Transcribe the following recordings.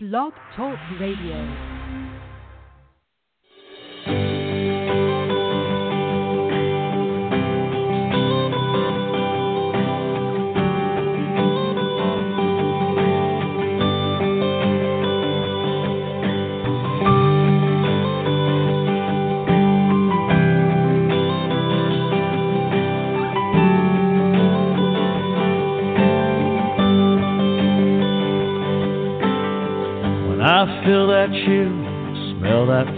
Blog Talk Radio.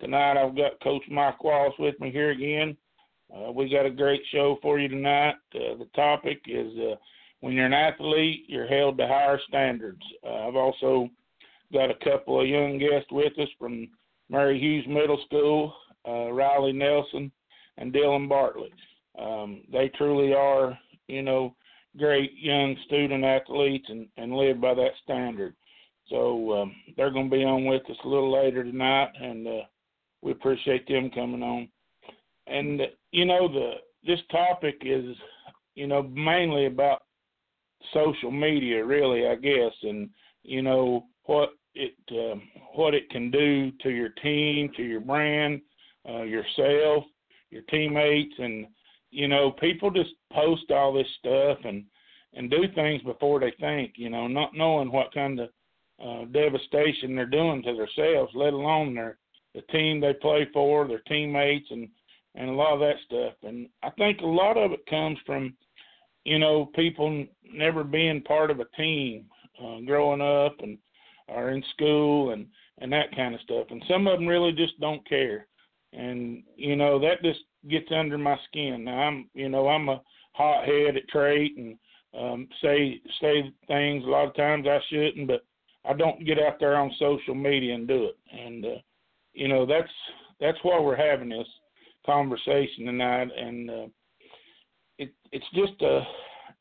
tonight I've got Coach Mike Wallace with me here again. Uh, we got a great show for you tonight. Uh, the topic is uh, when you're an athlete, you're held to higher standards. Uh, I've also got a couple of young guests with us from Mary Hughes Middle School, uh, Riley Nelson and Dylan Bartley. Um, they truly are, you know, great young student athletes and, and live by that standard. So um, they're going to be on with us a little later tonight, and uh, we appreciate them coming on. And you know, the this topic is, you know, mainly about social media, really, I guess, and you know what it um, what it can do to your team, to your brand, uh, yourself, your teammates, and you know, people just post all this stuff and and do things before they think, you know, not knowing what kind of uh, devastation they're doing to themselves, let alone their the team they play for, their teammates, and and a lot of that stuff. And I think a lot of it comes from, you know, people never being part of a team, uh, growing up and are in school and and that kind of stuff. And some of them really just don't care, and you know that just gets under my skin. Now I'm, you know, I'm a hothead at trait and um, say say things a lot of times I shouldn't, but I don't get out there on social media and do it. And uh, you know that's that's why we're having this conversation tonight. And uh, it it's just uh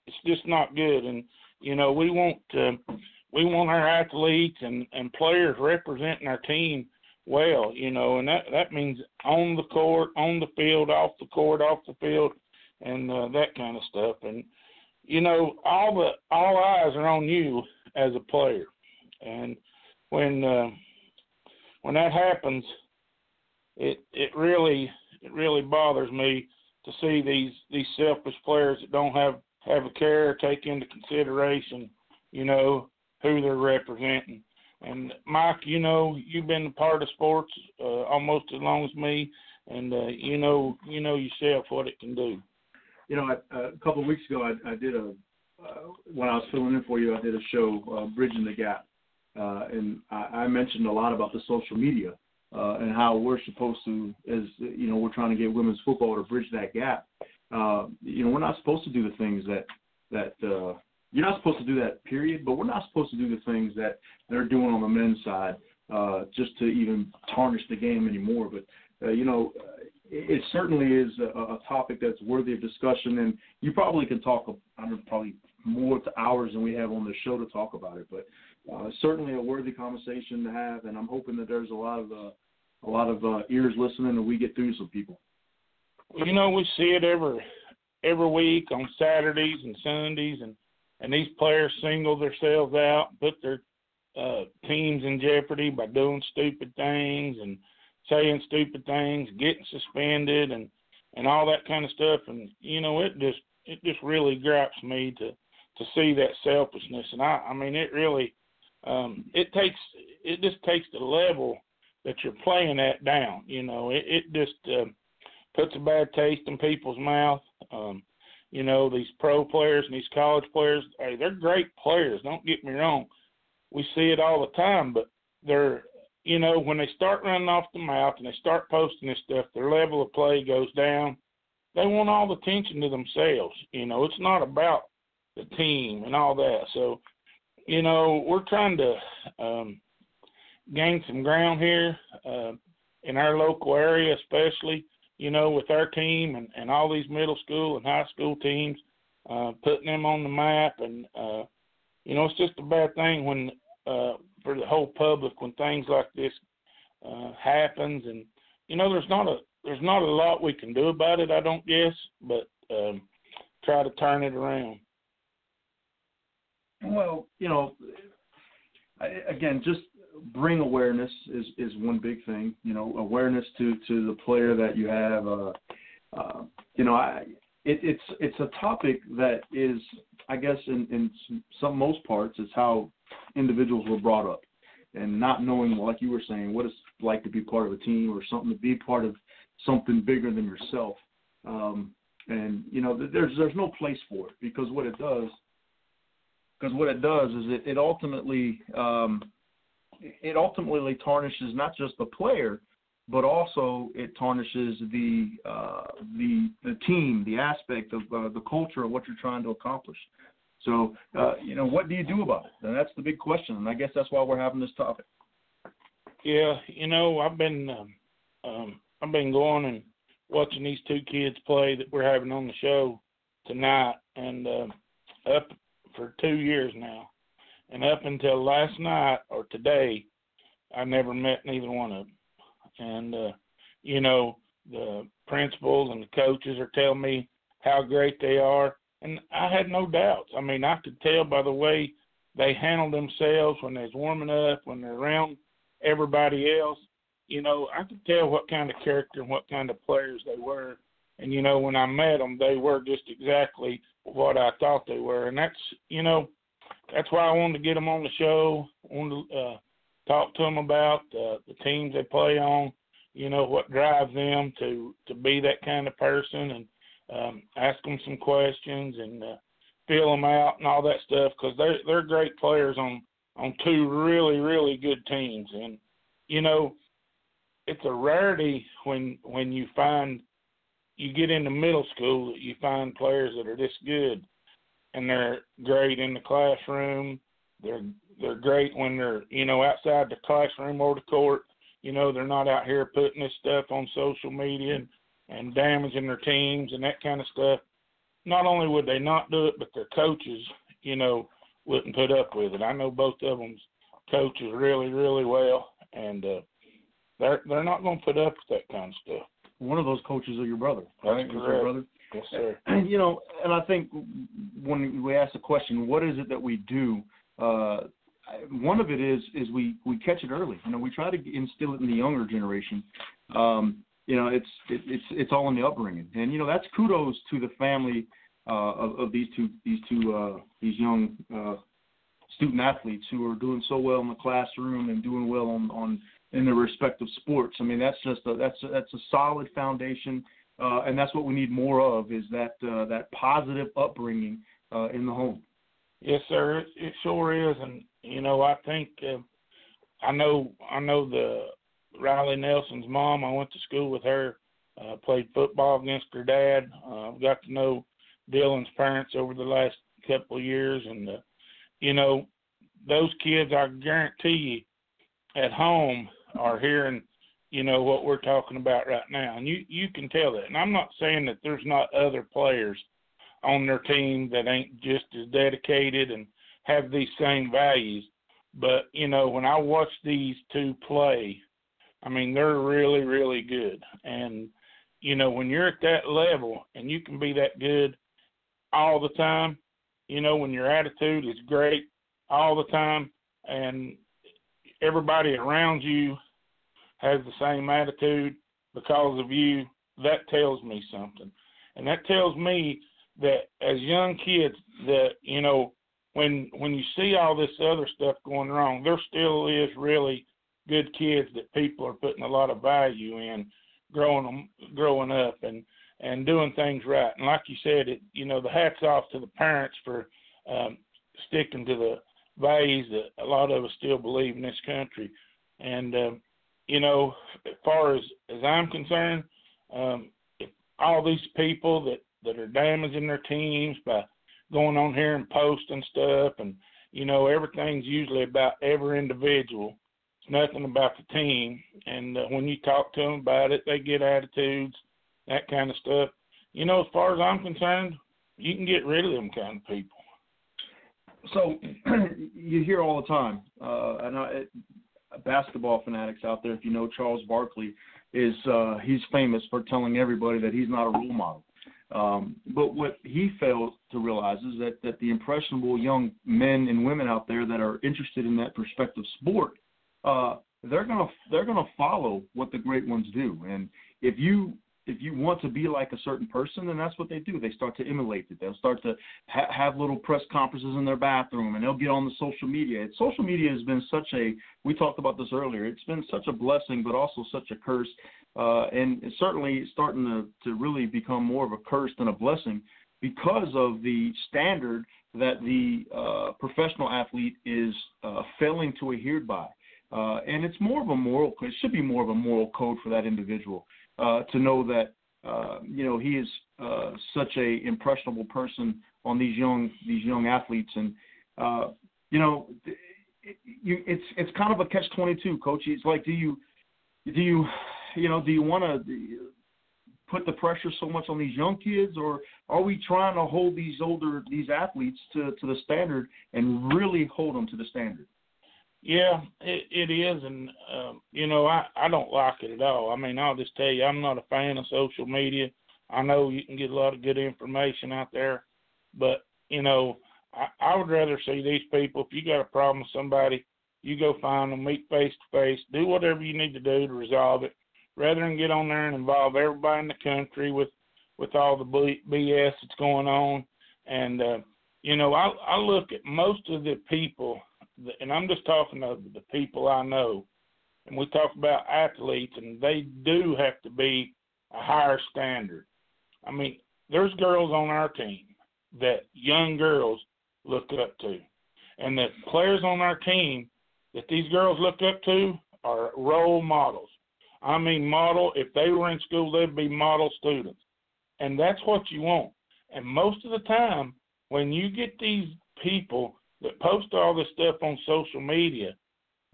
it's just not good. And you know we want uh, we want our athletes and and players representing our team well. You know, and that that means on the court, on the field, off the court, off the field, and uh, that kind of stuff. And you know all the all eyes are on you as a player and when uh, when that happens, it it really it really bothers me to see these these selfish players that don't have have a care, take into consideration, you know, who they're representing. And Mike, you know, you've been a part of sports uh, almost as long as me, and uh, you know, you know yourself what it can do. You know, I, a couple of weeks ago, I, I did a uh, when I was filling in for you, I did a show, uh, Bridging the Gap, uh, and I, I mentioned a lot about the social media uh, and how we're supposed to, as you know, we're trying to get women's football to bridge that gap. Uh, you know, we're not supposed to do the things that that uh, you're not supposed to do that. Period. But we're not supposed to do the things that they're doing on the men's side uh, just to even tarnish the game anymore. But uh, you know, it, certainly is a, a topic that's worthy of discussion, and you probably can talk. I don't probably more to hours than we have on the show to talk about it. But uh, certainly a worthy conversation to have, and I'm hoping that there's a lot of uh, a lot of uh, ears listening, and we get through some people. You know, we see it every every week on Saturdays and Sundays, and and these players single themselves out, put their uh, teams in jeopardy by doing stupid things and saying stupid things, getting suspended, and and all that kind of stuff. And you know, it just it just really gripes me to to see that selfishness. And I I mean, it really um, it takes it just takes the level that you're playing at down. You know, it, it just uh, puts a bad taste in people's mouth. Um, you know, these pro players and these college players, hey, they're great players. Don't get me wrong. We see it all the time, but they're, you know, when they start running off the mouth and they start posting this stuff, their level of play goes down. They want all the attention to themselves. You know, it's not about the team and all that. So you know, we're trying to um, gained some ground here uh, in our local area, especially you know with our team and, and all these middle school and high school teams, uh, putting them on the map. And uh, you know, it's just a bad thing when uh, for the whole public when things like this uh, happens. And you know, there's not a there's not a lot we can do about it, I don't guess, but um, try to turn it around. Well, you know, again, just bring awareness is is one big thing. You know, awareness to to the player that you have. Uh, uh, you know, I it, it's it's a topic that is, I guess, in in some most parts, it's how individuals were brought up, and not knowing, like you were saying, what it's like to be part of a team or something to be part of something bigger than yourself. Um, and you know, there's there's no place for it because what it does, because what it does is it, it ultimately um, it ultimately tarnishes not just the player, but also it tarnishes the uh, the the team, the aspect of uh, the culture of what you're trying to accomplish. So, uh, you know, what do you do about it? And that's the big question, and I guess that's why we're having this topic. Yeah, you know, I've been um, um, I've been going and watching these two kids play that we're having on the show tonight, and uh, up for two years now, and up until last night or today, I never met neither one of them, and uh, you know the principals and the coaches are telling me how great they are, and I had no doubts. I mean, I could tell by the way they handle themselves when they're warming up, when they're around everybody else. You know, I could tell what kind of character and what kind of players they were. And you know, when I met them, they were just exactly what I thought they were. And that's, you know, that's why I wanted to get them on the show. Wanted to uh, talk to them about uh, the teams they play on. You know what drives them to to be that kind of person, and um, ask them some questions and uh, feel them out and all that stuff because they're they're great players on on two really really good teams and you know it's a rarity when when you find you get into middle school that you find players that are this good and they're great in the classroom they're they're great when they're you know outside the classroom or the court you know they're not out here putting this stuff on social media and, and damaging their teams and that kind of stuff not only would they not do it but their coaches you know wouldn't put up with it. I know both of them's coaches really, really well, and uh, they're they're not going to put up with that kind of stuff. One of those coaches are your brother, right? That's your brother. Yes, sir. And you know, and I think when we ask the question, what is it that we do? Uh, one of it is is we we catch it early. You know, we try to instill it in the younger generation. Um, you know, it's it, it's it's all in the upbringing, and you know that's kudos to the family uh, of, of these two these two uh, these young uh, student athletes who are doing so well in the classroom and doing well on, on in their respective sports. I mean, that's just a, that's a, that's a solid foundation, uh, and that's what we need more of is that uh, that positive upbringing uh, in the home. Yes, sir. It, it sure is, and you know, I think uh, I know I know the Riley Nelson's mom. I went to school with her. Uh, played football against her dad. Uh, I've got to know Dylan's parents over the last couple of years, and uh, you know, those kids, I guarantee you, at home are hearing, you know, what we're talking about right now, and you you can tell that. And I'm not saying that there's not other players on their team that ain't just as dedicated and have these same values, but you know, when I watch these two play, I mean, they're really really good, and you know, when you're at that level and you can be that good all the time. You know, when your attitude is great all the time and everybody around you has the same attitude because of you, that tells me something. And that tells me that as young kids that, you know, when when you see all this other stuff going wrong, there still is really good kids that people are putting a lot of value in growing them growing up and and doing things right. And like you said, it you know the hats off to the parents for um, sticking to the values that a lot of us still believe in this country. And um, you know, as far as as I'm concerned, um, if all these people that that are damaging their teams by going on here and posting stuff, and you know everything's usually about every individual. it's nothing about the team. And uh, when you talk to them about it, they get attitudes, that kind of stuff. You know, as far as I'm concerned, you can get rid of them kind of people. So you hear all the time, uh, and I, basketball fanatics out there, if you know Charles Barkley, is uh, he's famous for telling everybody that he's not a role model. Um, but what he fails to realize is that, that the impressionable young men and women out there that are interested in that perspective sport, uh, they're gonna they're gonna follow what the great ones do. And if you if you want to be like a certain person, then that's what they do. They start to emulate it. They'll start to ha- have little press conferences in their bathroom, and they'll get on the social media. social media has been such a we talked about this earlier. It's been such a blessing, but also such a curse, uh, and it's certainly starting to to really become more of a curse than a blessing because of the standard that the uh, professional athlete is uh, failing to adhere by. Uh, and it's more of a moral. It should be more of a moral code for that individual uh, to know that uh, you know he is uh, such a impressionable person on these young these young athletes, and uh, you know it, it's it's kind of a catch twenty two, coach. It's like do you do you you know do you want to put the pressure so much on these young kids, or are we trying to hold these older these athletes to to the standard and really hold them to the standard? Yeah, it, it is, and um, you know I I don't like it at all. I mean, I'll just tell you, I'm not a fan of social media. I know you can get a lot of good information out there, but you know I, I would rather see these people. If you got a problem with somebody, you go find them, meet face to face, do whatever you need to do to resolve it, rather than get on there and involve everybody in the country with with all the BS that's going on. And uh, you know, I I look at most of the people and I'm just talking of the people I know, and we talk about athletes, and they do have to be a higher standard. I mean, there's girls on our team that young girls look up to, and the players on our team that these girls look up to are role models. I mean, model. If they were in school, they'd be model students, and that's what you want. And most of the time, when you get these people that post all this stuff on social media,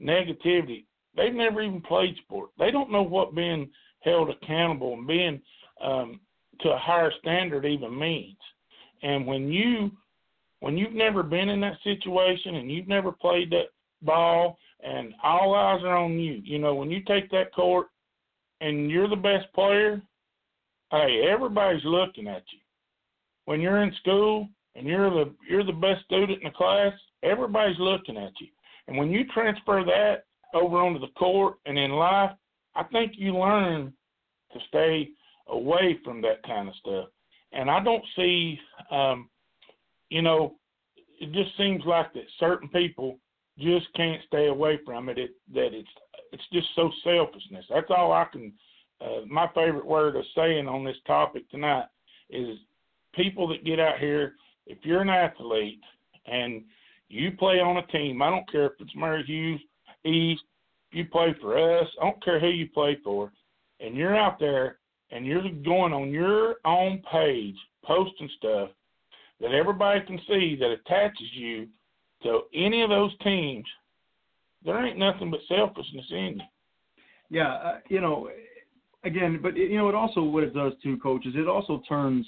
negativity, they've never even played sport. They don't know what being held accountable and being um, to a higher standard even means. And when you when you've never been in that situation and you've never played that ball and all eyes are on you, you know, when you take that court and you're the best player, hey, everybody's looking at you. When you're in school and you're the you're the best student in the class, everybody's looking at you. And when you transfer that over onto the court and in life, I think you learn to stay away from that kind of stuff. And I don't see, um, you know, it just seems like that certain people just can't stay away from it. it that it's it's just so selfishness. That's all I can. Uh, my favorite word of saying on this topic tonight is people that get out here if you're an athlete and you play on a team, I don't care if it's Mary Hughes, East, you play for us, I don't care who you play for, and you're out there and you're going on your own page posting stuff that everybody can see that attaches you to any of those teams, there ain't nothing but selfishness in you. Yeah, uh, you know, again, but you know, it also what it does to coaches. It also turns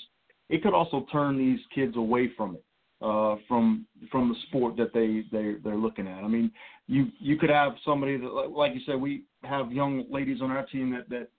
it could also turn these kids away from it, uh, from from the sport that they they they're looking at. I mean, you you could have somebody that, like you said, we have young ladies on our team that that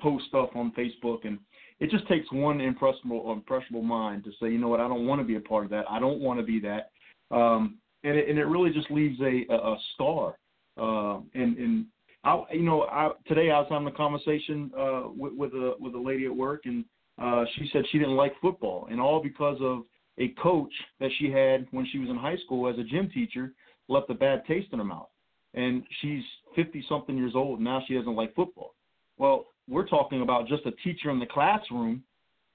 post stuff on Facebook, and it just takes one impressionable impressionable mind to say, you know what, I don't want to be a part of that. I don't want to be that, um, and it, and it really just leaves a a, scar. Uh, and and I, you know, I, today I was having a conversation uh, with, with a with a lady at work, and uh, she said she didn't like football, and all because of a coach that she had when she was in high school as a gym teacher left a bad taste in her mouth. And she's 50 something years old, and now she doesn't like football. Well, we're talking about just a teacher in the classroom.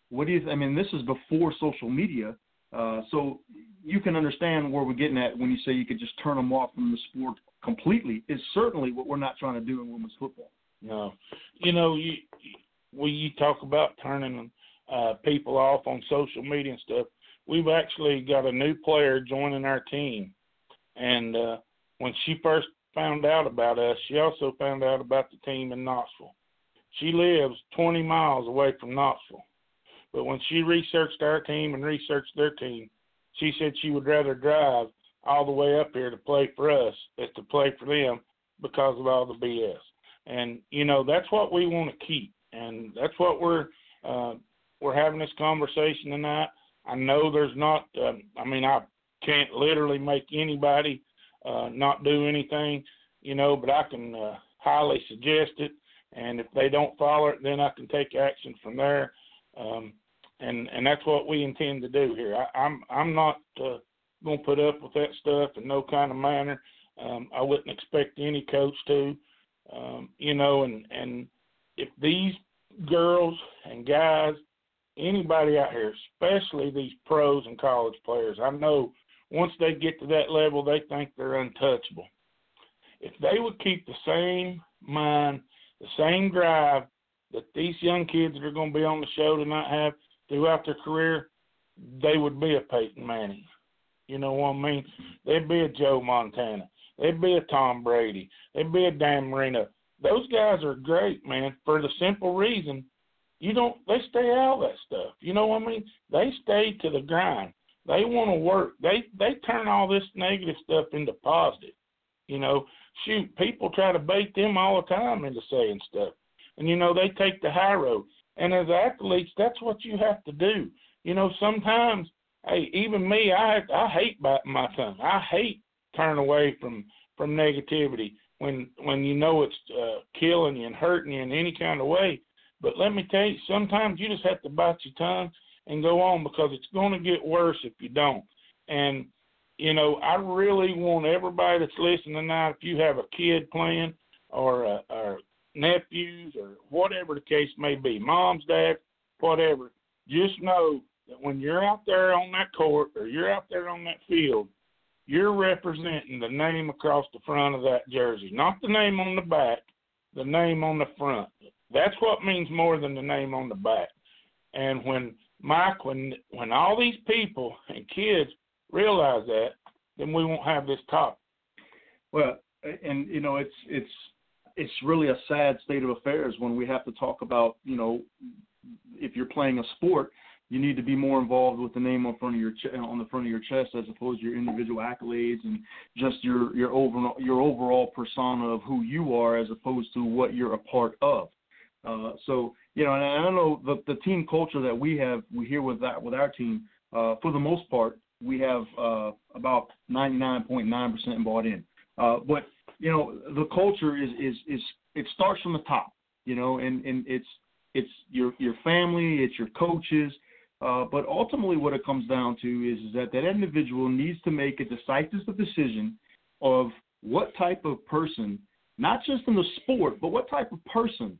What do you? I mean, this is before social media, uh, so you can understand where we're getting at when you say you could just turn them off from the sport completely. Is certainly what we're not trying to do in women's football. No, you know, you we you talk about turning uh, people off on social media and stuff. We've actually got a new player joining our team, and uh, when she first found out about us, she also found out about the team in Knoxville. She lives 20 miles away from Knoxville. But when she researched our team and researched their team, she said she would rather drive all the way up here to play for us as to play for them because of all the BS. And you know that's what we want to keep, and that's what we're uh, we're having this conversation tonight. I know there's not. Uh, I mean, I can't literally make anybody uh, not do anything, you know, but I can uh, highly suggest it. And if they don't follow it, then I can take action from there. Um, and and that's what we intend to do here. I, I'm I'm not uh, going to put up with that stuff in no kind of manner. Um, I wouldn't expect any coach to, um, you know. And and if these girls and guys, anybody out here, especially these pros and college players, I know once they get to that level, they think they're untouchable. If they would keep the same mind, the same drive that these young kids that are going to be on the show tonight have throughout their career, they would be a Peyton Manning. You know what I mean? They'd be a Joe Montana. They'd be a Tom Brady. They'd be a Dan Marino. Those guys are great, man, for the simple reason you don't they stay out of that stuff. You know what I mean? They stay to the grind. They want to work. They they turn all this negative stuff into positive. You know, shoot, people try to bait them all the time into saying stuff. And you know, they take the high road. And as athletes, that's what you have to do. You know, sometimes, hey, even me, I I hate biting my tongue. I hate turning away from from negativity when when you know it's uh, killing you and hurting you in any kind of way. But let me tell you, sometimes you just have to bite your tongue and go on because it's going to get worse if you don't. And you know, I really want everybody that's listening tonight, if you have a kid playing or a, or nephews or whatever the case may be, moms, dad, whatever, just know that when you're out there on that court or you're out there on that field, you're representing the name across the front of that jersey, not the name on the back, the name on the front. That's what means more than the name on the back. And when Mike, when when all these people and kids realize that, then we won't have this topic. Well, and you know, it's it's it's really a sad state of affairs when we have to talk about, you know, if you're playing a sport, you need to be more involved with the name on front of your ch- on the front of your chest as opposed to your individual accolades and just your your overall your overall persona of who you are as opposed to what you're a part of. Uh, so you know, and I don't know the the team culture that we have we here with that with our team. Uh, for the most part, we have uh, about 99.9% bought in. Uh, but you know, the culture is is is it starts from the top. You know, and and it's it's your your family, it's your coaches. Uh, but ultimately, what it comes down to is, is that that individual needs to make a decisive decision of what type of person, not just in the sport, but what type of person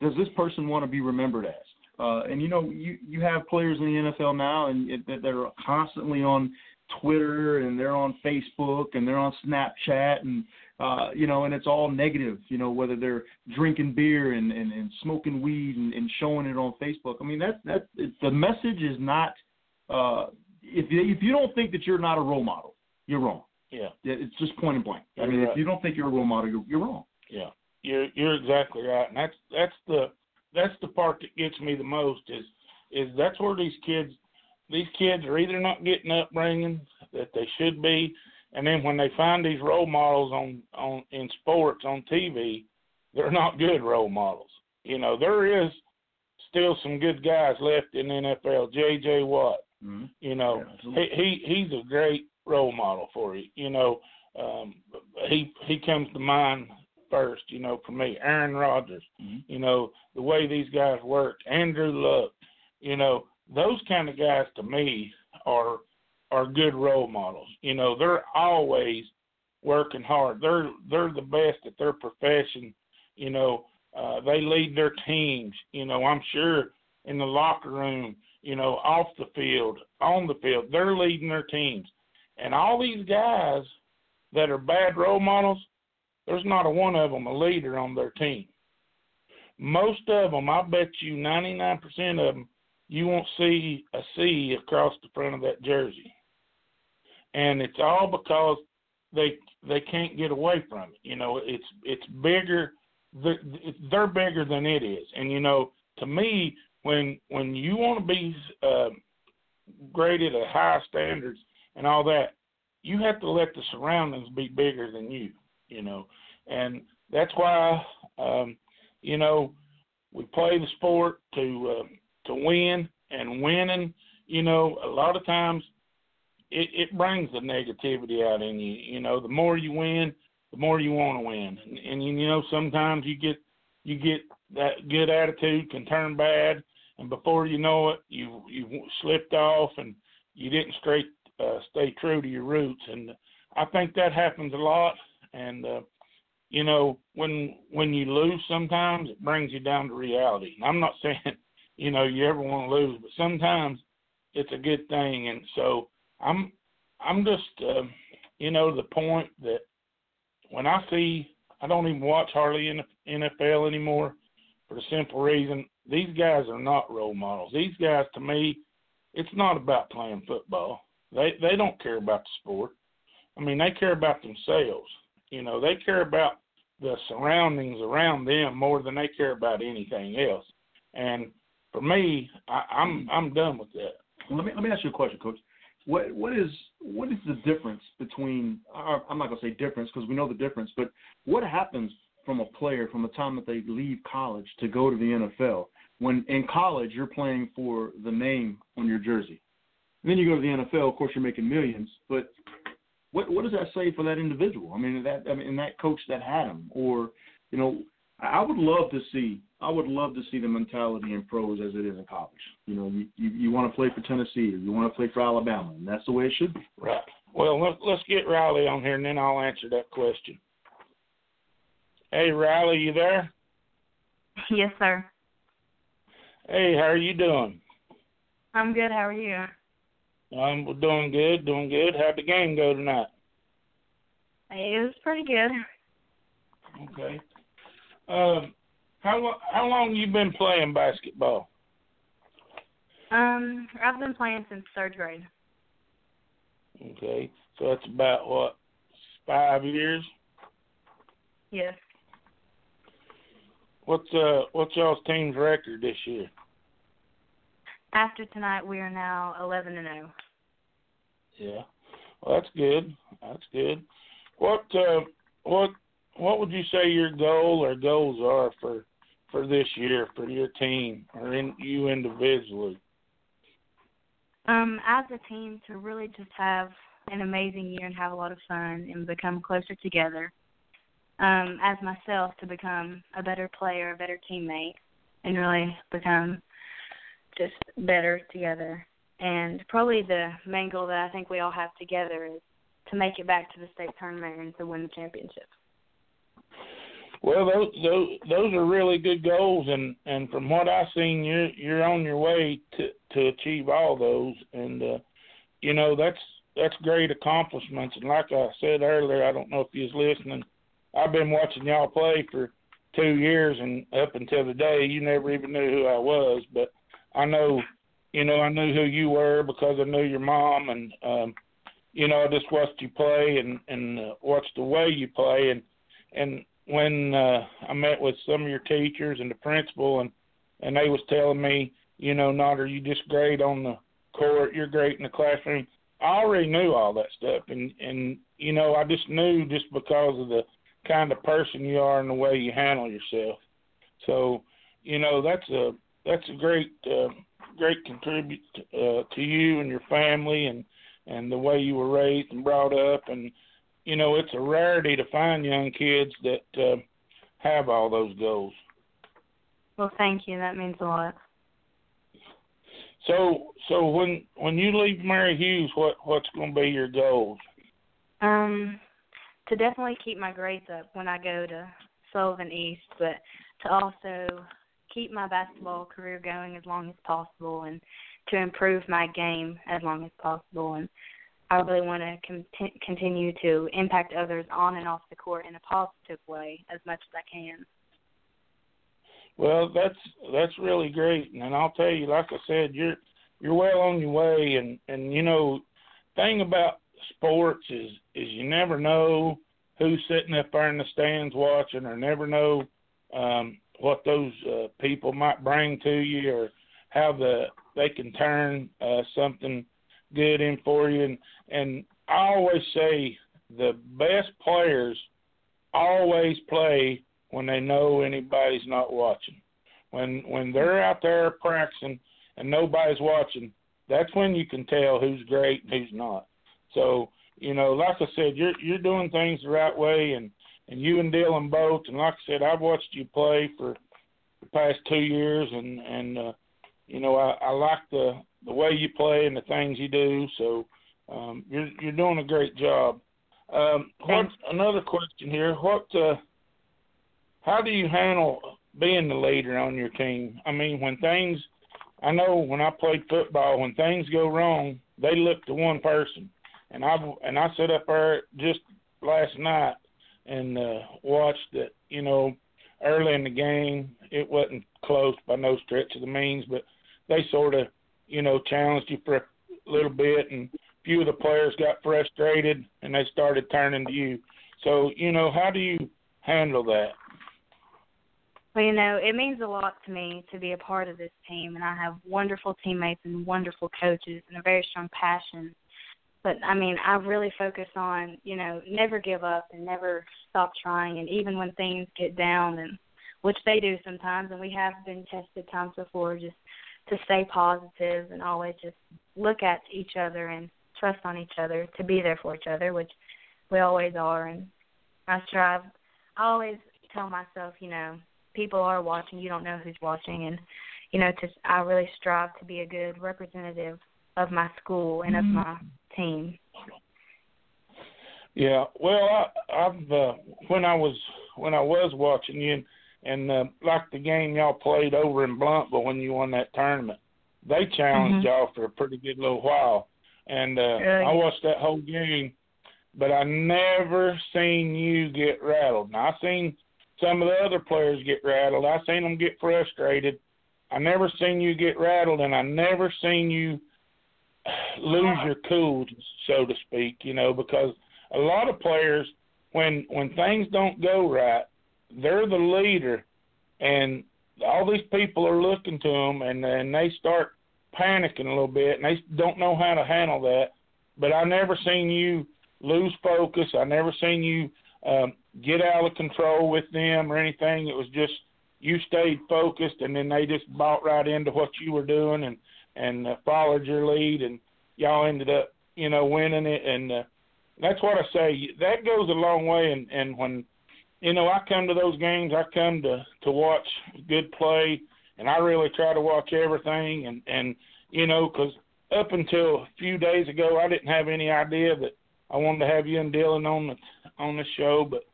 does this person want to be remembered as? Uh, and you know, you you have players in the NFL now, and that they're constantly on Twitter and they're on Facebook and they're on Snapchat and uh, you know, and it's all negative. You know, whether they're drinking beer and and, and smoking weed and, and showing it on Facebook. I mean, that that the message is not. Uh, if you, if you don't think that you're not a role model, you're wrong. Yeah, it's just point and blank. You're I mean, right. if you don't think you're a role model, you're, you're wrong. Yeah, you're you're exactly right, and that's that's the that's the part that gets me the most is is that's where these kids these kids are either not getting upbringing that they should be, and then when they find these role models on on in sports on TV, they're not good role models. You know, there is still some good guys left in the NFL. J.J. Watt, Mm-hmm. you know, Yeah, he, he he's a great role model for you. You know, um, he he comes to mind first. You know, for me, Aaron Rodgers. Mhm. You know, the way these guys work, Andrew Luck. You know, those kind of guys to me are are good role models. You know, they're always working hard. They're they're the best at their profession. You know, uh, they lead their teams. You know, I'm sure in the locker room, you know, off the field, on the field, they're leading their teams. And all these guys that are bad role models, there's not a one of them a leader on their team. Most of them, I bet you 99% of them, you won't see a C across the front of that jersey. And it's all because they they can't get away from it. You know, it's it's bigger. They're, bigger than it is, and you know, to me, when when you want to be uh, graded at high standards and all that, you have to let the surroundings be bigger than you. You know, and that's why um, you know we play the sport to uh, to win, and winning, you know, a lot of times it, it brings the negativity out in you. You know, the more you win, the more you want to win, and, and you know sometimes you get you get that good attitude can turn bad, and before you know it, you you slipped off and you didn't straight uh, stay true to your roots, and I think that happens a lot. And uh, you know, when when you lose, sometimes it brings you down to reality. And I'm not saying you know you ever want to lose, but sometimes it's a good thing. And so I'm I'm just uh, you know the point that when I see I don't even watch hardly NFL anymore for the simple reason these guys are not role models. These guys to me, it's not about playing football. They they don't care about the sport. I mean, they care about themselves. You know, they care about the surroundings around them more than they care about anything else. And for me, I, I'm mm-hmm. I'm done with that. Let me let me ask you a question, Coach. What what is what is the difference between? I'm not gonna say difference because we know the difference, but what happens from a player from the time that they leave college to go to the NFL? When in college you're playing for the name on your jersey, and then you go to the NFL. Of course, you're making millions, but what what does that say for that individual? I mean, that I mean, that coach that had him, or you know, I would love to see I would love to see the mentality in pros as it is in college. You know, you you, you want to play for Tennessee or you want to play for Alabama, and that's the way it should be. Right. Well, let, let's get Riley on here, and then I'll answer that question. Hey, Riley, you there? Yes, sir. Hey, how are you doing? I'm good. How are you? I'm doing good, doing good. How'd the game go tonight? It was pretty good. Okay. Um, how how long you been playing basketball? Um, I've been playing since third grade. Okay, so that's about what five years. Yes. What's uh what's y'all's team's record this year? After tonight, we are now eleven and zero. Oh. Yeah, well that's good. That's good. What uh what what would you say your goal or goals are for for this year for your team or in you individually? Um, as a team, to really just have an amazing year and have a lot of fun and become closer together. Um, as myself, to become a better player, a better teammate, and really become just better together. And probably the main goal that I think we all have together is to make it back to the state tournament and to win the championship. Well, those those those are really good goals, and and from what I've seen, you're you're on your way to to achieve all those, and uh, you know that's that's great accomplishments. And like I said earlier, I don't know if you was listening. I've been watching y'all play for two years, and up until today, you never even knew who I was, but I know, you know, I knew who you were because I knew your mom, and um, you know, I just watched you play and and uh, watched the way you play, and and when uh, I met with some of your teachers and the principal, and and they was telling me, you know, not are you just great on the court, you're great in the classroom. I already knew all that stuff, and and you know, I just knew just because of the kind of person you are and the way you handle yourself. So, you know, that's a that's a great uh, great contribute uh, to you and your family and and the way you were raised and brought up and you know, it's a rarity to find young kids that uh, have all those goals. Well, thank you. That means a lot. So, so when when you leave Mary Hughes, what what's going to be your goals? Um, to definitely keep my grades up when I go to Sullivan East, but to also keep my basketball career going as long as possible, and to improve my game as long as possible, and I really want to con- continue to impact others on and off the court in a positive way as much as I can. Well, that's that's really great, and I'll tell you, like I said, you're you're well on your way, and and you know, thing about sports is is you never know who's sitting up there in the stands watching, or never know um, what those uh, people might bring to you, or how the they can turn uh, something good in for you. And and I always say the best players always play when they know anybody's not watching. When when they're out there practicing and nobody's watching, that's when you can tell who's great and who's not. So, you know, like I said, you're you're doing things the right way and and you and Dylan both and like I said, I've watched you play for the past two years and and uh you know, I, I like the the way you play and the things you do, so um you're you're doing a great job. Um what another question here, what uh how do you handle being the leader on your team? I mean, when things I know when I played football, when things go wrong, they look to one person. And I and I sat up there just last night and uh, watched it. You know, early in the game, it wasn't close by no stretch of the means, but they sort of, you know, challenged you for a little bit, and a few of the players got frustrated and they started turning to you. So, you know, how do you handle that? Well, you know, it means a lot to me to be a part of this team, and I have wonderful teammates and wonderful coaches and a very strong passion. But I mean, I really focus on, you know, never give up and never stop trying, and even when things get down, and which they do sometimes, and we have been tested times before, just to stay positive and always just look at each other and trust on each other to be there for each other, which we always are. And I strive. I always tell myself, you know, people are watching. You don't know who's watching, and you know, to I really strive to be a good representative of my school and mm-hmm. of my team. Yeah, well, I, I've uh, when I was when I was watching you, and, and uh, like the game y'all played over in Blountville when you won that tournament, they challenged mm-hmm. y'all for a pretty good little while, and uh, I watched that whole game, but I never seen you get rattled. Now I seen some of the other players get rattled. I seen them get frustrated. I never seen you get rattled, and I never seen you lose your cool, so to speak. You know, because a lot of players, when when things don't go right, they're the leader, and all these people are looking to them, and then they start panicking a little bit, and they don't know how to handle that. But I never seen you lose focus. I never seen you um, get out of control with them or anything. It was just you stayed focused, and then they just bought right into what you were doing and and uh, followed your lead, and y'all ended up, you know, winning it. And uh, that's what I say. That goes a long way. And and when you know I come to those games, I come to to watch good play, and I really try to watch everything. And and you know, because up until a few days ago, I didn't have any idea that I wanted to have you and Dylan on the on the show, but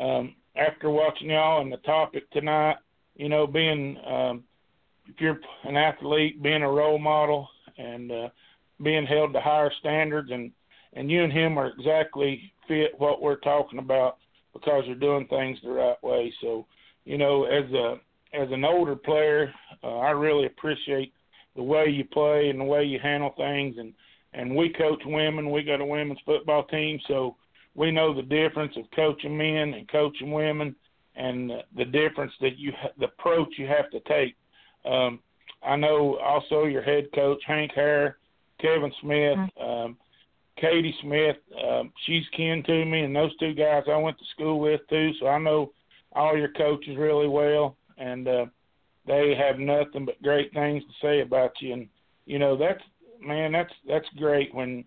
um, after watching y'all and the topic tonight, you know, being um, if you're an athlete, being a role model, and uh, being held to higher standards, and and you and him are exactly fit what we're talking about because you're doing things the right way. So, you know, as a as an older player, uh, I really appreciate the way you play and the way you handle things. And and we coach women. We got a women's football team, so we know the difference of coaching men and coaching women, and the difference that you the approach you have to take. Um, I know also your head coach Hank Hare, Kevin Smith, mm-hmm. um, Katie Smith. Um, she's kin to me, and those two guys I went to school with too. So I know all your coaches really well, and uh, they have nothing but great things to say about you. And you know that's man, that's that's great when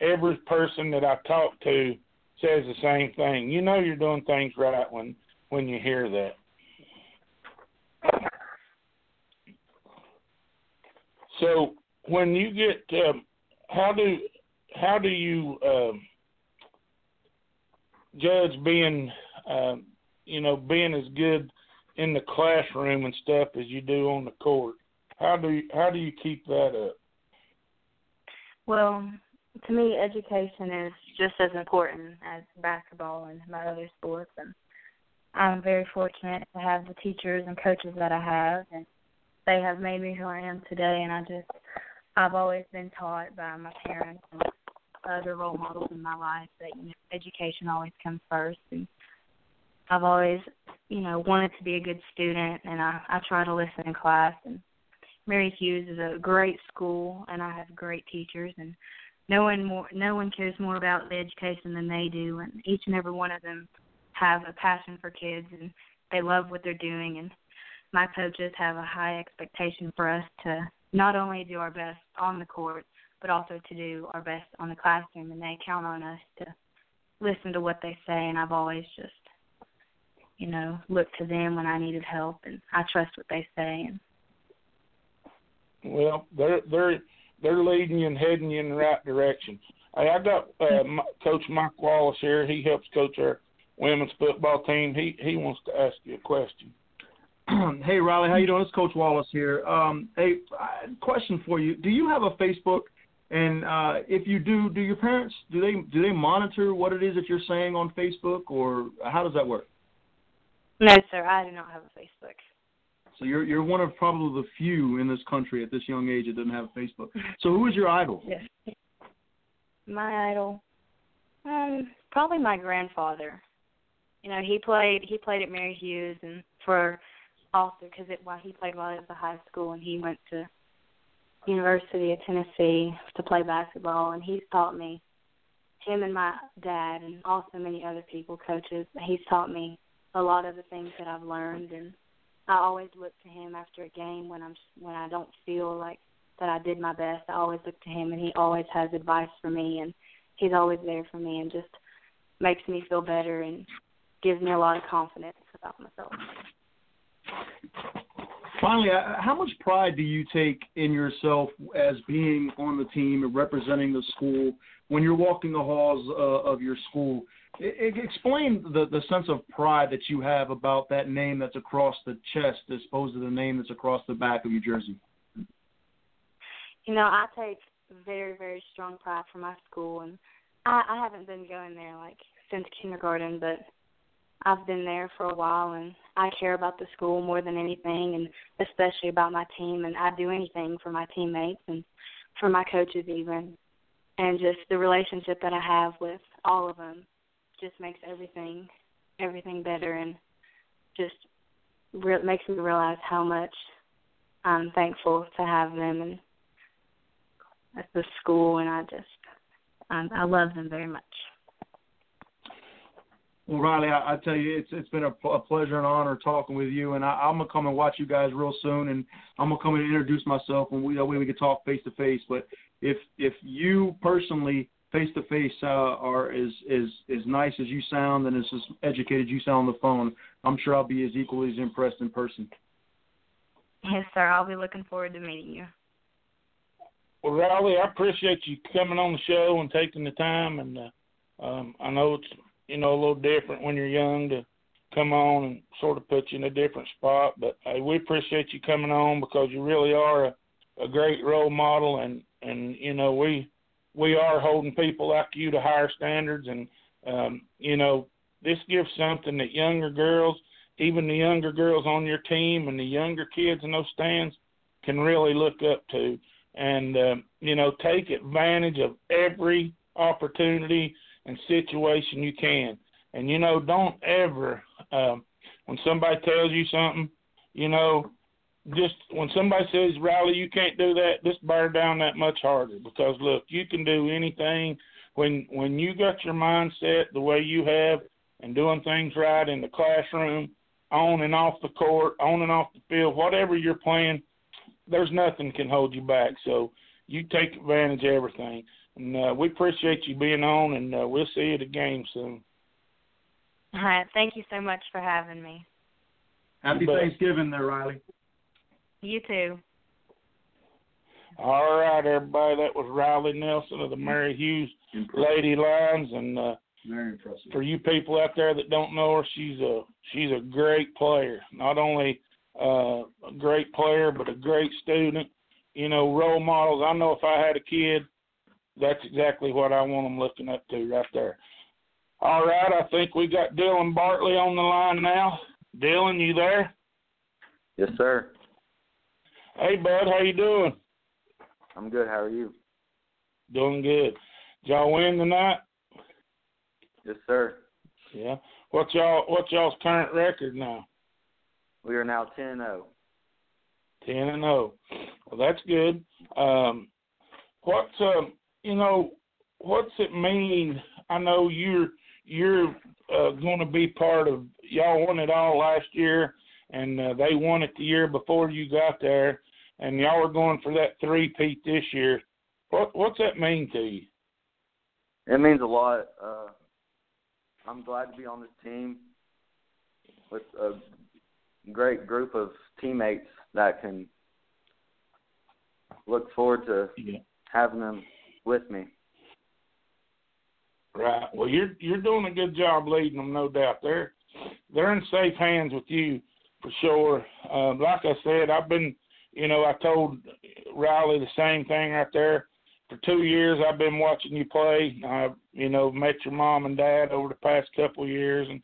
every person that I talk to says the same thing. You know you're doing things right when when you hear that. So when you get, um, how do how do you um, judge being, um, you know, being as good in the classroom and stuff as you do on the court? How do you, how do you keep that up? Well, to me, education is just as important as basketball and my other sports, and I'm very fortunate to have the teachers and coaches that I have, and they have made me who I am today. And I just, I've always been taught by my parents and other role models in my life that you know education always comes first. And I've always you know wanted to be a good student and I I try to listen in class. And Mary Hughes is a great school and I have great teachers. And no one more no one cares more about the education than they do. And each and every one of them have a passion for kids and they love what they're doing. And my coaches have a high expectation for us to not only do our best on the court but also to do our best on the classroom and they count on us to listen to what they say and I've always just you know looked to them when I needed help and I trust what they say and well they're they're they're leading you and heading you in the right direction. Hey, I got uh, Coach Mike Wallace here. He helps coach our women's football team. He he wants to ask you a question. hey Riley, how you doing? It's Coach Wallace here. Um, hey, question for you: Do you have a Facebook? And uh, if you do, do your parents do they do they monitor what it is that you're saying on Facebook, or how does that work? No, sir. I do not have a Facebook. So you're you're one of probably the few in this country at this young age that doesn't have a Facebook. So who is your idol? Yes. My idol, um, probably my grandfather. You know, he played he played at Mary Hughes and for also because it while he played while he was at high school and he went to University of Tennessee to play basketball and he's taught me him and my dad and also many other people coaches he's taught me a lot of the things that I've learned and I always look to him after a game when I'm when I don't feel like that I did my best. I always look to him, and he always has advice for me, and he's always there for me, and just makes me feel better and gives me a lot of confidence about myself. Finally, uh, how much pride do you take in yourself as being on the team and representing the school when you're walking the halls uh, of your school? Explain the the sense of pride that you have about that name that's across the chest as opposed to the name that's across the back of your jersey. You know, I take very very strong pride for my school, and I, I haven't been going there like since kindergarten, but I've been there for a while, and I care about the school more than anything, and especially about my team, and I do anything for my teammates and for my coaches even, and just the relationship that I have with all of them just makes everything everything better and just re- makes me realize how much I'm thankful to have them and at the school and I just um, I love them very much. Well, Riley, I, I tell you, it's it's been a, a pleasure and honor talking with you, and I, I'm gonna come and watch you guys real soon, and I'm gonna come and introduce myself, and we that way we can talk face to face. But if if you personally face to face are as as as nice as you sound and as, as educated you sound on the phone, I'm sure I'll be as equally as impressed in person. Yes, sir. I'll be looking forward to meeting you. Well, Riley, I appreciate you coming on the show and taking the time. And uh, um, I know it's you know a little different when you're young to come on and sort of put you in a different spot. But hey, we appreciate you coming on because you really are a, a great role model, and and you know we we are holding people like you to higher standards, and um, you know this gives something that younger girls, even the younger girls on your team, and the younger kids in those stands can really look up to, and um, you know take advantage of every opportunity and situation you can. And you know, don't ever um, when somebody tells you something, you know, just when somebody says, Riley, you can't do that, just bear down that much harder because look, you can do anything when when you got your mindset the way you have and doing things right in the classroom, on and off the court, on and off the field, whatever you're playing, there's nothing can hold you back. So you take advantage of everything. And uh, we appreciate you being on, and uh, we'll see you at the game soon. All right. Thank you so much for having me. Happy Thanksgiving there, Riley. You too. All right, everybody. That was Riley Nelson of the Mary Hughes Lady Lions, and uh, very impressive. For you people out there that don't know her, she's a she's a great player. Not only uh, a great player, but a great student. You know, role models. I know if I had a kid, that's exactly what I want them looking up to right there. All right, I think we got Dylan Bartley on the line now. Dylan, you there? Yes, sir. Hey, bud, how you doing? I'm good. How are you? Doing good. Did y'all win tonight? Yes, sir. Yeah. What's y'all What's y'all's current record now? We are now 10 and 0. 10 and 0. Well, that's good. Um, what's um, you know, what's it mean? I know you're you're uh, going to be part of. Y'all won it all last year, and uh, they won it the year before you got there, and y'all are going for that three peat this year. What what's that mean to you? It means a lot. Uh, I'm glad to be on this team with a great group of teammates that can look forward to Yeah. having them with me. Right. Well, you're you're doing a good job leading them, no doubt. They're they're in safe hands with you for sure. Uh, like I said, I've been, you know, I told Riley the same thing right there. For two years, I've been watching you play. I've, you know, met your mom and dad over the past couple of years and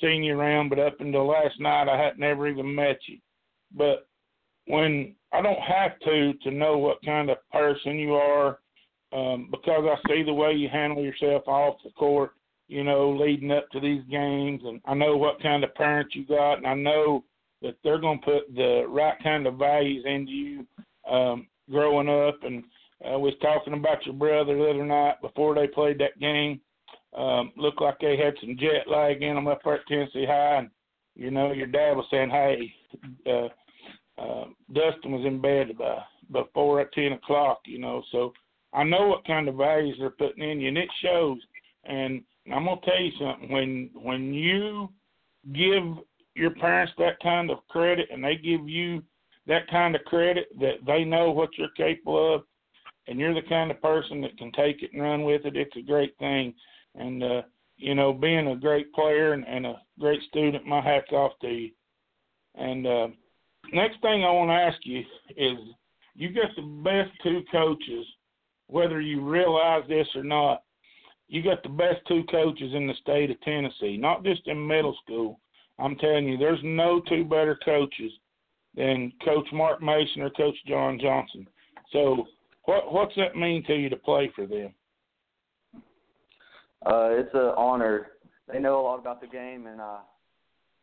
seen you around. But up until last night, I had never even met you. But when I don't have to to know what kind of person you are um, because I see the way you handle yourself off the court, you know, leading up to these games, and I know what kind of parents you got, and I know that they're going to put the right kind of values into you um, growing up. And I was talking about your brother the other night before they played that game. Um, looked like they had some jet lag in them up at Tennessee High, and you know, your dad was saying, "Hey, uh, uh, Dustin was in bed by before at ten o'clock," you know, so I know what kind of values they're putting in you, and it shows. And I'm gonna tell you something: when when you give your parents that kind of credit, and they give you that kind of credit that they know what you're capable of, and you're the kind of person that can take it and run with it, it's a great thing. And uh, you know, being a great player and, and a great student, my hats off to you. And uh, next thing I want to ask you is, you got the best two coaches whether you realize this or not, you got the best two coaches in the state of Tennessee, not just in middle school. I'm telling you, there's no two better coaches than Coach Mark Mason or Coach John Johnson. So, what what's that mean to you to play for them? Uh, it's an honor. They know a lot about the game, and uh,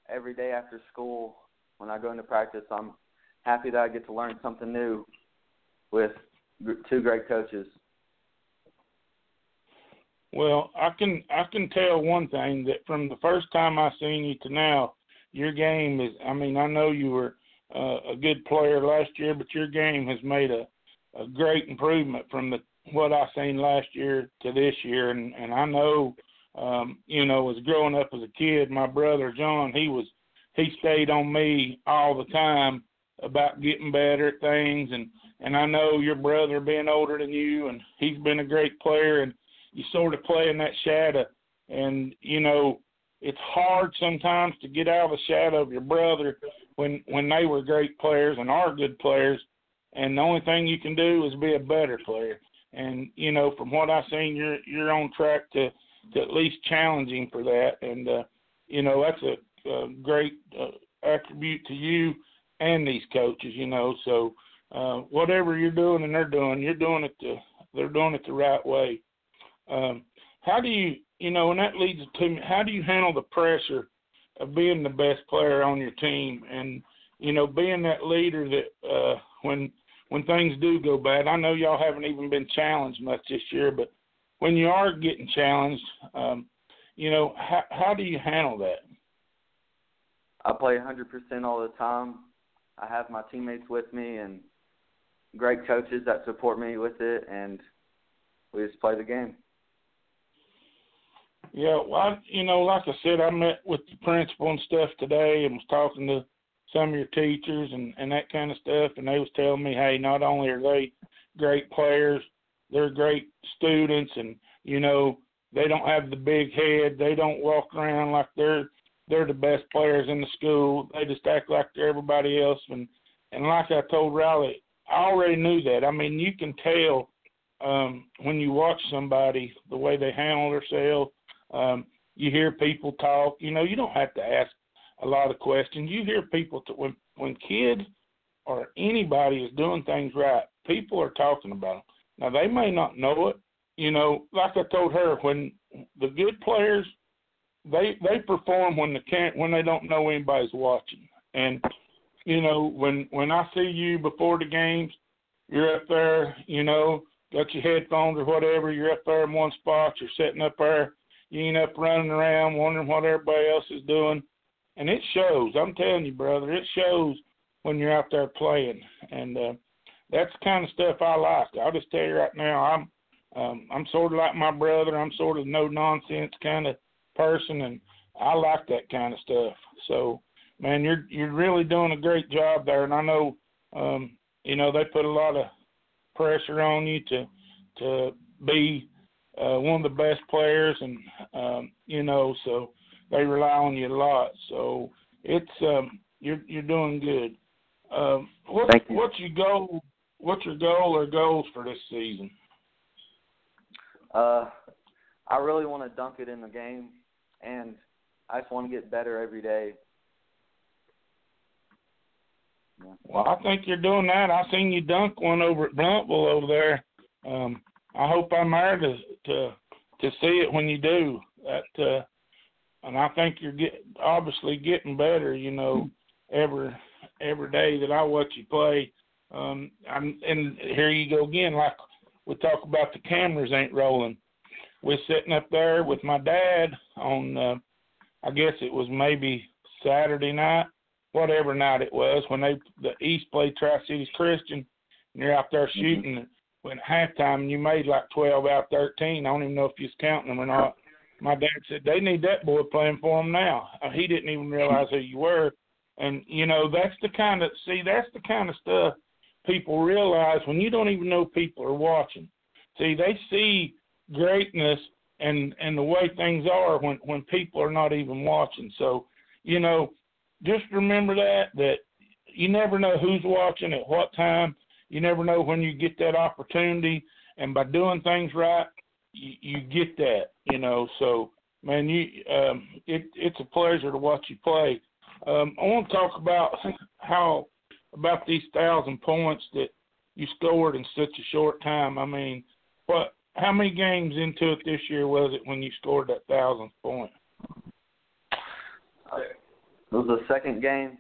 every day after school, when I go into practice, I'm happy that I get to learn something new with two great coaches. Well, I can I can tell one thing that from the first time I seen you to now, your game is. I mean, I know you were uh, a good player last year, but your game has made a a great improvement from the what I seen last year to this year, and and I know, um, you know, as growing up as a kid, my brother John, he was he stayed on me all the time about getting better at things, and and I know your brother being older than you, and he's been a great player, and you sort of play in that shadow, and you know it's hard sometimes to get out of the shadow of your brother when when they were great players and are good players, and the only thing you can do is be a better player. And you know, from what I've seen, you're you're on track to to at least challenge him for that, and uh, you know that's a, a great uh, attribute to you and these coaches. You know, so uh, whatever you're doing and they're doing, you're doing it the they're doing it the right way. Um, how do you you know, and that leads to me. How do you handle the pressure of being the best player on your team and you know being that leader that uh, when when things do go bad? I know y'all haven't even been challenged much this year, but when you are getting challenged, um, you know, how how do you handle that? I play 100% all the time. I have my teammates with me and great coaches that support me with it, and we just play the game. Yeah, well, I, you know, like I said, I met with the principal and stuff today, and was talking to some of your teachers and and that kind of stuff, and they was telling me, hey, not only are they great players, they're great students, and you know, they don't have the big head, they don't walk around like they're they're the best players in the school. They just act like they're everybody else, and and like I told Riley, I already knew that. I mean, you can tell um, when you watch somebody the way they handle themselves. Um, you hear people talk. You know, you don't have to ask a lot of questions. You hear people to, when when kids or anybody is doing things right, people are talking about them. Now they may not know it, you know, like I told her, when the good players, they they perform when the can't when they don't know anybody's watching. And you know, when when I see you before the games, you're up there, you know, got your headphones or whatever, you're up there in one spot, you're sitting up there, you ain't up running around wondering what everybody else is doing. And it shows. I'm telling you, brother, it shows when you're out there playing. And uh that's the kind of stuff I like. I'll just tell you right now, I'm um I'm sort of like my brother. I'm sort of no nonsense kind of person and I like that kind of stuff. So man, you're you're really doing a great job there and I know um you know they put a lot of pressure on you to to be uh, one of the best players, and um, you know, so they rely on you a lot. So it's um, you're you're doing good. Um, what's Thank you. what's your goal? What's your goal or goals for this season? Uh, I really want to dunk it in the game, and I just want to get better every day. Yeah. Well, I think you're doing that. I seen you dunk one over at Blountville over there. Um, I hope I'm there to to to see it when you do. That uh, and I think you're get obviously getting better. You know, every every day that I watch you play. Um, I'm, and here you go again. Like we talk about, the cameras ain't rolling. We're sitting up there with my dad on. Uh, I guess it was maybe Saturday night, whatever night it was, when they the East played Tri Cities Christian. And you're out there shooting. When halftime and you made like twelve out of thirteen. I don't even know if you was counting them or not. My dad said they need that boy playing for them now. Uh, he didn't even realize who you were, and you know that's the kind of see that's the kind of stuff people realize when you don't even know people are watching. See, they see greatness and and the way things are when when people are not even watching. So, you know, just remember that that you never know who's watching at what time. You never know when you get that opportunity, and by doing things right, you, you get that. You know, so man, you um, it it's a pleasure to watch you play. Um, I want to talk about how about these thousand points that you scored in such a short time. I mean, what? How many games into it this year was it when you scored that thousandth point? It was the second game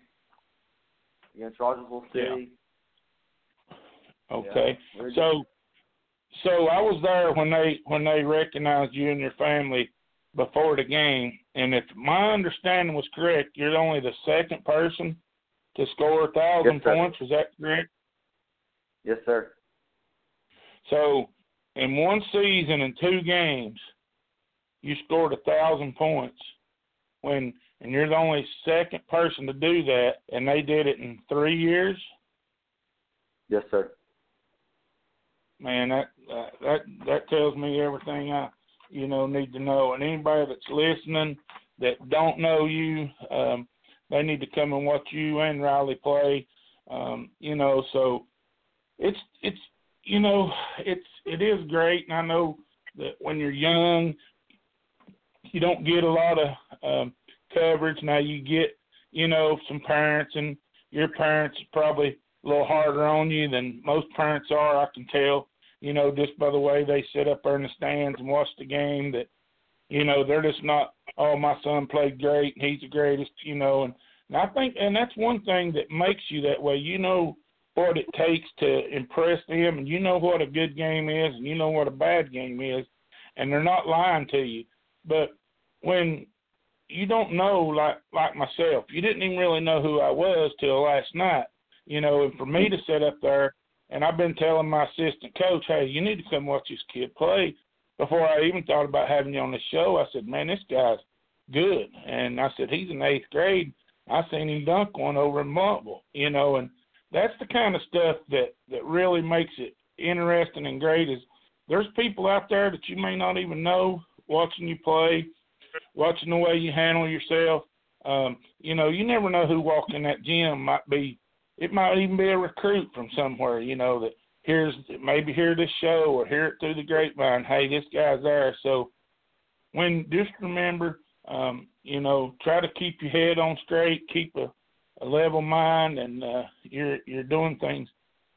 against Rogersville City. Okay, Yeah, so so I was there when they when they recognized you and your family before the game, and if my understanding was correct, you're only the second person to score a thousand Yes, points. is that correct? Yes, sir. So, in one season and two games, you scored a thousand points. When and you're the only second person to do that, and they did it in three years. Yes, sir. Man, that uh, that that tells me everything I you know need to know. And anybody that's listening that don't know you, um, they need to come and watch you and Riley play. Um, you know, so it's it's you know it's it is great, and I know that when you're young, you don't get a lot of um, coverage. Now you get you know some parents, and your parents are probably a little harder on you than most parents are. I can tell. You know, just by the way they sit up there in the stands and watch the game, that you know they're just not. Oh, my son played great, and he's the greatest. You know, and, and I think, and that's one thing that makes you that way. You know what it takes to impress them, and you know what a good game is, and you know what a bad game is, and they're not lying to you. But when you don't know, like like myself, you didn't even really know who I was till last night. You know, and for me to mm-hmm. sit up there, and I've been telling my assistant coach, hey, you need to come watch this kid play. Before I even thought about having you on the show, I said, man, this guy's good, and I said he's in eighth grade. I seen him dunk one over in Montville, you know, and that's the kind of stuff that that really makes it interesting and great. Is there's people out there that you may not even know watching you play, watching the way you handle yourself. Um, you know, you never know who walked in that gym might be. It might even be a recruit from somewhere. You know that here's maybe hear this show or hear it through the grapevine. Hey, this guy's there. So when just remember, um, you know, try to keep your head on straight, keep a, a level mind, and uh, you're you're doing things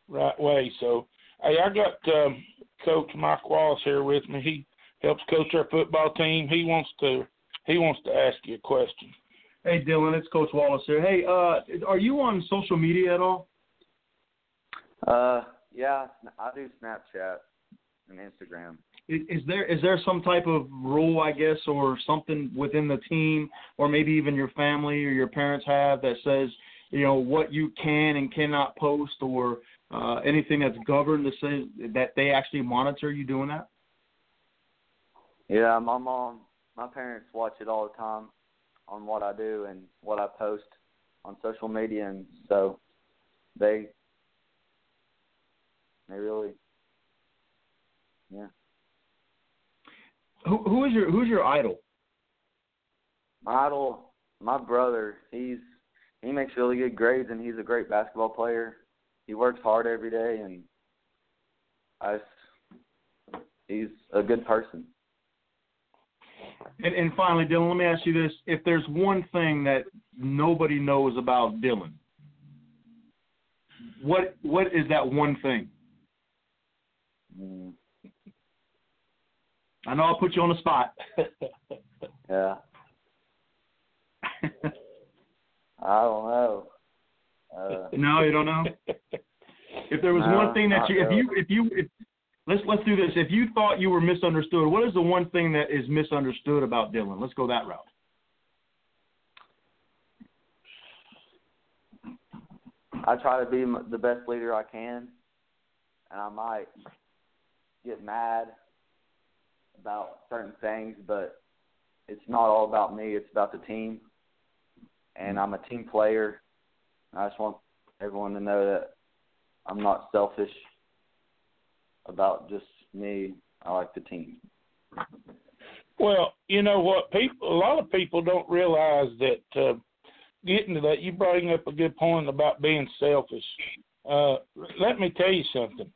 right way. So, hey, I got um, Coach Mike Wallace here with me. He helps coach our football team. He wants to he wants to ask you a question. Hey Dylan, it's Coach Wallace here. Hey, uh, are you on social media at all? Uh, yeah, I do Snapchat and Instagram. Is, is there is there some type of rule, I guess, or something within the team, or maybe even your family or your parents have that says, you know, what you can and cannot post, or uh, anything that's governed to say that they actually monitor you doing that? Yeah, my mom, my parents watch it all the time on what I do and what I post on social media, and so they they really, yeah. Who who is your who's your idol? My idol, my brother. He's he makes really good grades, and he's a great basketball player. He works hard every day, and I. He's a good person. And, and finally, Dylan, let me ask you this: If there's one thing that nobody knows about Dylan, what what is that one thing? Mm. I know I'll put you on the spot. yeah. I don't know. Uh, no, you don't know. If there was no, one thing that you, if really. you, if you, if let's let's do this. If you thought you were misunderstood, what is the one thing that is misunderstood about Dylan? Let's go that route. I try to be the best leader I can, and I might get mad about certain things, but it's not all about me. It's about the team, and I'm a team player. I just want everyone to know that I'm not selfish about just me. I like the team. Well, you know what? People, a lot of people don't realize that. Uh, getting to that, you bring up a good point about being selfish. Uh, let me tell you something.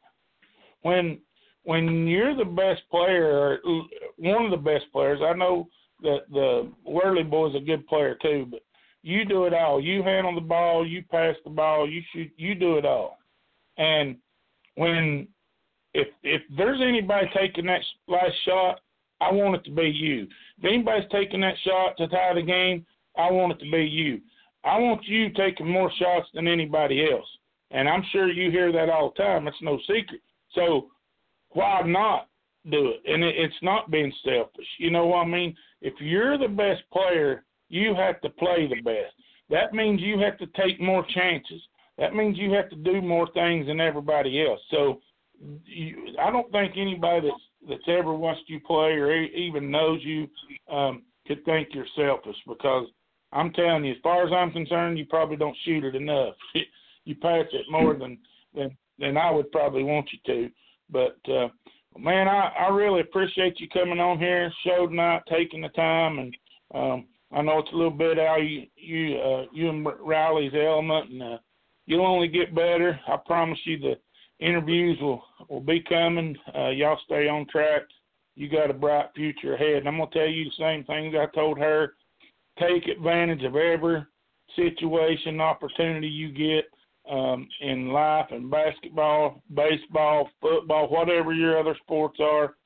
When when you're the best player, or one of the best players, I know that the Worley boy's a good player too, but you do it all. You handle the ball, you pass the ball, you shoot, you do it all. And when if if there's anybody taking that last shot, I want it to be you. If anybody's taking that shot to tie the game, I want it to be you. I want you taking more shots than anybody else. And I'm sure you hear that all the time. It's no secret. So why not do it? And it, it's not being selfish. You know what I mean? If you're the best player, you have to play the best. That means you have to take more chances. That means you have to do more things than everybody else. So you, I don't think anybody that's that's ever watched you play or even knows you um, could think you're selfish because I'm telling you, as far as I'm concerned, you probably don't shoot it enough. you pass it more than than than I would probably want you to. But uh, man, I I really appreciate you coming on here, show tonight, taking the time, and um, I know it's a little bit out you you uh, you and Riley's element, and uh, you'll only get better. I promise you, the interviews will will be coming. Uh, y'all stay on track. You got a bright future ahead. And I'm gonna tell you the same things I told her. Take advantage of every situation, opportunity you get um, in life, and basketball, baseball, football, whatever your other sports are.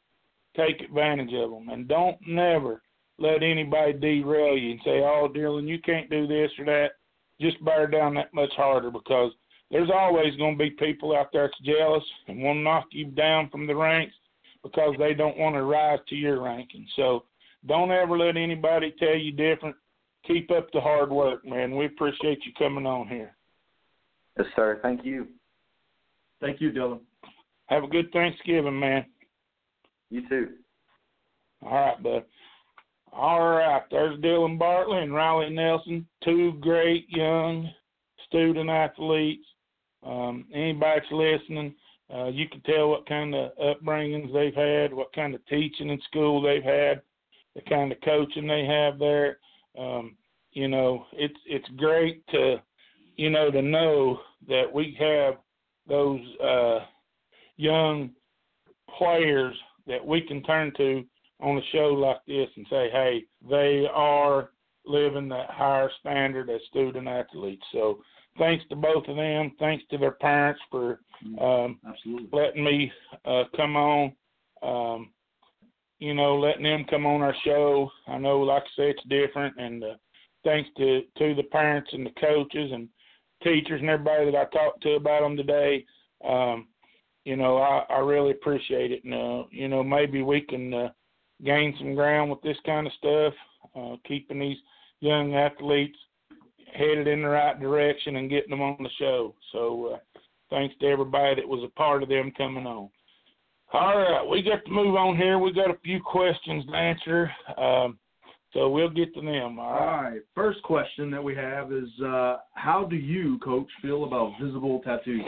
Take advantage of them, and don't never let anybody derail you and say, "Oh, Dylan, you can't do this or that." Just bear down that much harder because there's always going to be people out there that's jealous and want to knock you down from the ranks because they don't want to rise to your ranking. So don't ever let anybody tell you different. Keep up the hard work, man. We appreciate you coming on here. Yes, sir. Thank you. Thank you, Dylan. Have a good Thanksgiving, man. You too. All right, bud. All right, there's Dylan Bartley and Riley Nelson, two great young student athletes. Um, anybody that's listening, uh, you can tell what kind of upbringings they've had, what kind of teaching in school they've had, the kind of coaching they have there. Um, you know, it's it's great to, you know, to know that we have those uh, young players that we can turn to on a show like this and say, hey, they are living that higher standard as student athletes. So thanks to both of them. Thanks to their parents for um, Absolutely. letting me uh, come on. Um, you know, letting them come on our show. I know, like I say, it's different, and uh, thanks to to the parents and the coaches and teachers and everybody that I talked to about them today. Um, you know, I, I really appreciate it. And, uh, you know, maybe we can uh, gain some ground with this kind of stuff, uh, keeping these young athletes headed in the right direction and getting them on the show. So, uh, thanks to everybody that was a part of them coming on. All right, we got to move on here. We got a few questions to answer, um, so we'll get to them. All All right. right. First question that we have is, uh, how do you, Coach, feel about visible tattoos?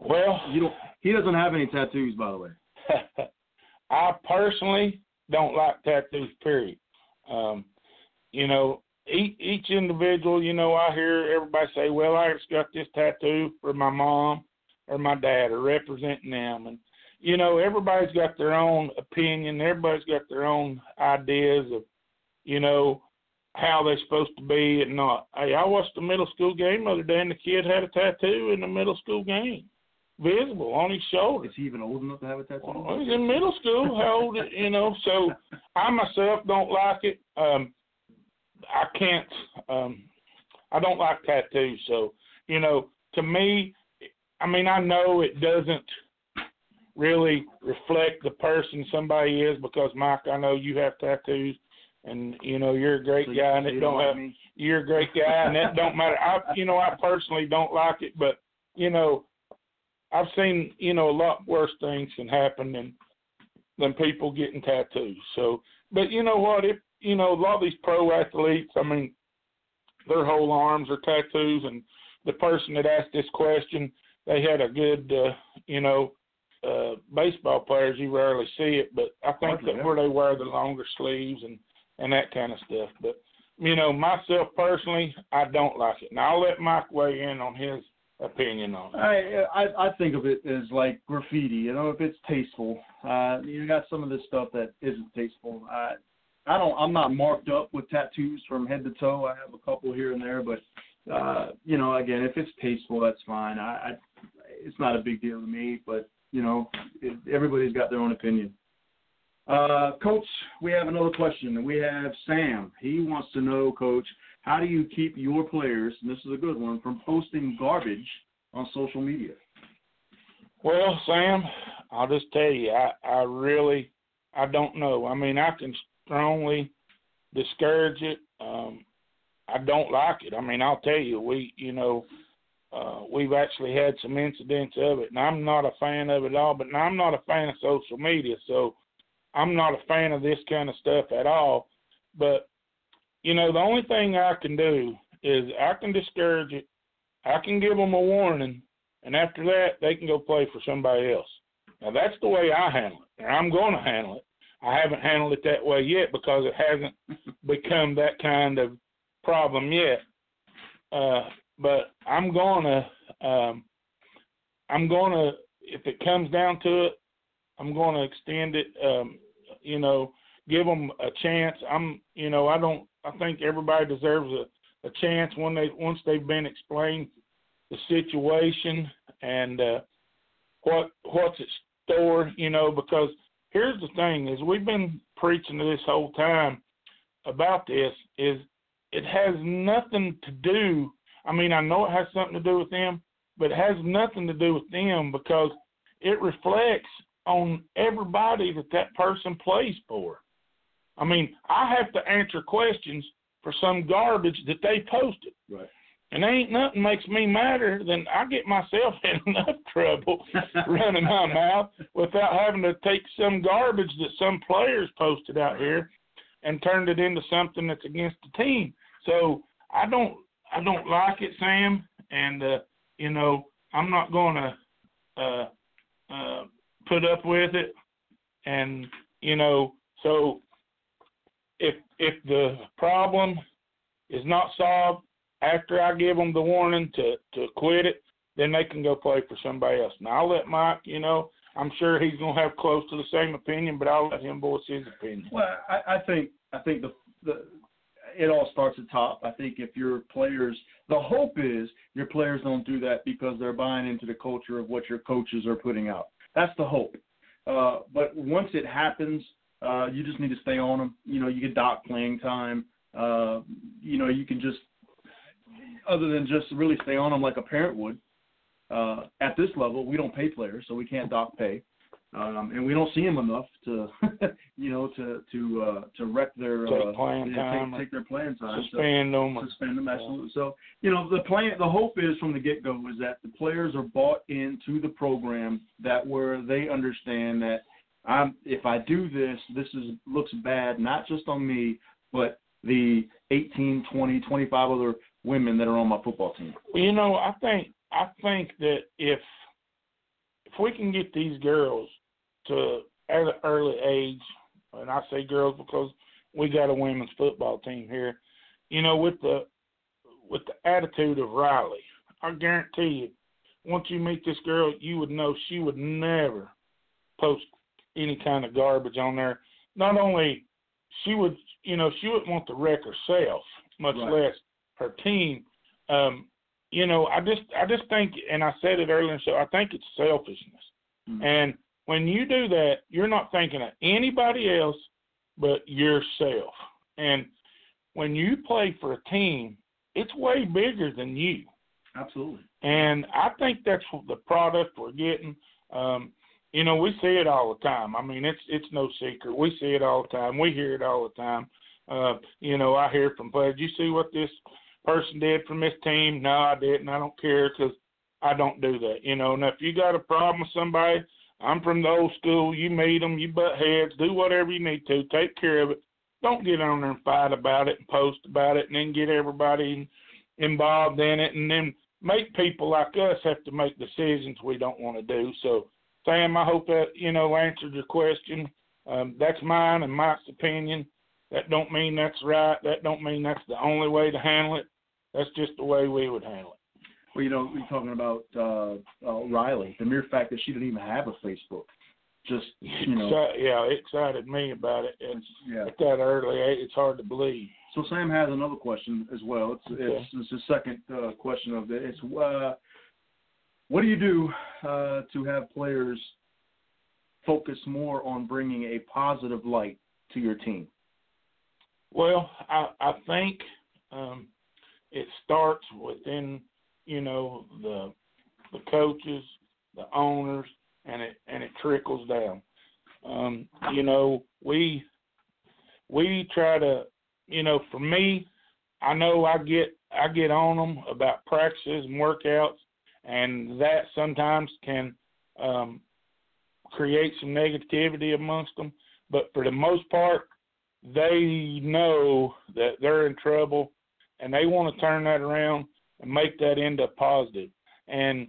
Well, You don't. He doesn't have any tattoos, by the way. I personally don't like tattoos. Period. Um, you know, each, each individual. You know, I hear everybody say, "Well, I just got this tattoo for my mom or my dad, or representing them." And you know, everybody's got their own opinion. Everybody's got their own ideas of, you know, how they're supposed to be and not. Hey, I watched a middle school game the other day, and the kid had a tattoo in the middle school game, visible on his shoulder. Is he even old enough to have a tattoo? Well, he's in middle school. How old? You know. So I myself don't like it. Um, I can't. Um, I don't like tattoos. So you know, to me, I mean, I know it doesn't really reflect the person somebody is because Mike, I know you have tattoos, and you know you're a great So guy, and it don't have me? you're a great guy, and that don't matter. I, you know, I personally don't like it, but you know, I've seen you know a lot worse things can happen than than people getting tattoos. So, but you know what? If you know a lot of these pro athletes, I mean, their whole arms are tattoos, and the person that asked this question, they had a good, uh, you know. Uh, baseball players, you rarely see it, but I think Hardly that where they wear the longer sleeves and and that kind of stuff. But you know, myself personally, I don't like it. Now I'll let Mike weigh in on his opinion on it. I, I I think of it as like graffiti. You know, if it's tasteful, uh, you got some of this stuff that isn't tasteful. I I don't. I'm not marked up with tattoos from head to toe. I have a couple here and there, but uh, you know, again, if it's tasteful, that's fine. I, I it's not a big deal to me. But you know, it, everybody's got their own opinion. Uh, Coach, we have another question, we have Sam. He wants to know, Coach, how do you keep your players, and this is a good one, from posting garbage on social media? Well, Sam, I'll just tell you, I I really I don't know. I mean, I can strongly discourage it. Um, I don't like it. I mean, I'll tell you, we you know uh, we've actually had some incidents of it, and I'm not a fan of it all. But I'm not a fan of social media, so I'm not a fan of this kind of stuff at all. But you know, the only thing I can do is I can discourage it. I can give them a warning, and after that, they can go play for somebody else. Now that's the way I handle it, and I'm going to handle it. I haven't handled it that way yet because it hasn't become that kind of problem yet. Uh, but I'm gonna, um, I'm gonna, if it comes down to it, I'm gonna extend it. Um, you know, give them a chance. I'm, you know, I don't. I think everybody deserves a, a chance when they once they've been explained the situation and uh, what what's at store. You know, because here's the thing: is we've been preaching this whole time about this. Is it has nothing to do. I mean, I know it has something to do with them, but it has nothing to do with them because it reflects on everybody that that person plays for. I mean, I have to answer questions for some garbage that they posted. Right. And ain't nothing makes me madder than I get myself in enough trouble running my mouth without having to take some garbage that some players posted out here and turned it into something that's against the team. So I don't I don't like it, Sam, and uh, you know I'm not going to uh, uh, put up with it, and you know so if if the problem is not solved after I give them the warning to to quit it, then they can go play for somebody else. Now I'll let Mike, you know, I'm sure he's gonna have close to the same opinion, but I'll let him voice his opinion. Well, I, I think I think the the it all starts at top. I think if your players, the hope is your players don't do that because they're buying into the culture of what your coaches are putting out. That's the hope. Uh, but once it happens, uh, you just need to stay on them. You know, you get dock playing time. Uh, you know, you can just, other than just really stay on them like a parent would. Uh, at this level, we don't pay players, so we can't dock pay um, and we don't see them enough to, you know, to to uh, to wreck their take uh, playing time, take, take their playing time, suspend them, so, suspend them absolutely. So you know, the plan, the hope is from the get go is that the players are bought into the program that where they understand that I'm if I do this, this is looks bad not just on me, but the 18, 20, 25 other women that are on my football team. You know, I think I think that if if we can get these girls to at an early age, and I say girls because we got a women's football team here. You know, with the with the attitude of Riley, I guarantee you, once you meet this girl, you would know she would never post any kind of garbage on there. Not only she would, you know, she wouldn't want to wreck herself, much Right. less her team. Um, you know, I just, I just think, and I said it earlier, so I think it's selfishness. Mhm. And when you do that, you're not thinking of anybody else but yourself. And when you play for a team, it's way bigger than you. Absolutely. And I think that's the product we're getting. Um, you know, we see it all the time. I mean, it's it's no secret. We see it all the time. We hear it all the time. Uh, you know, I hear from players, "You see what this person did from this team?" No, I didn't. I don't care because I don't do that. You know, and if you got a problem with somebody, I'm from the old school. You meet them, you butt heads, do whatever you need to, take care of it. Don't get on there and fight about it and post about it, and then get everybody involved in it, and then make people like us have to make decisions we don't want to do. So, Sam, I hope that you know answered your question. Um, that's mine and Mike's opinion. That don't mean that's right. That don't mean that's the only way to handle it. That's just the way we would handle it. Well, you know, we're talking about uh, uh, Riley. The mere fact that she didn't even have a Facebook, just you know, yeah, it excited me about it. It's yeah. at that early age, it's hard to believe. So Sam has another question as well. It's Okay. it's, it's the second uh, question of it. It's uh, what do you do uh, to have players focus more on bringing a positive light to your team? Well, I I think um, it starts within you know the the coaches, the owners, and it and it trickles down. Um, you know, we we try to you know for me, I know I get I get on them about practices and workouts, and that sometimes can um, create some negativity amongst them. But for the most part, they know that they're in trouble and they want to turn that around and make that into positive. And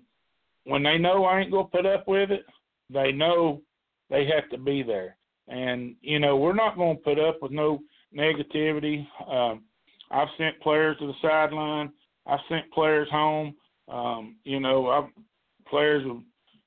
when they know I ain't gonna put up with it, they know they have to be there. And you know we're not gonna put up with no negativity. Um, I've sent players to the sideline. I've sent players home. Um, you know, I've players.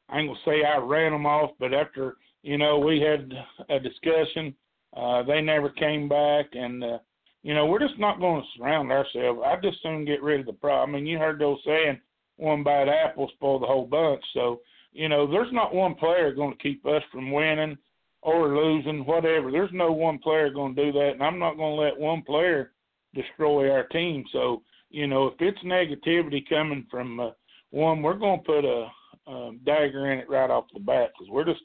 I ain't gonna say I ran them off, but after you know we had a discussion, uh, they never came back, and uh, you know we're just not going to surround ourselves. I just soon get rid of the problem. I mean, you heard those saying, "One bad apple spoil the whole bunch." So you know, there's not one player going to keep us from winning or losing, whatever. There's no one player going to do that, and I'm not going to let one player destroy our team. So you know, if it's negativity coming from uh, one, we're going to put a, a dagger in it right off the bat because we're just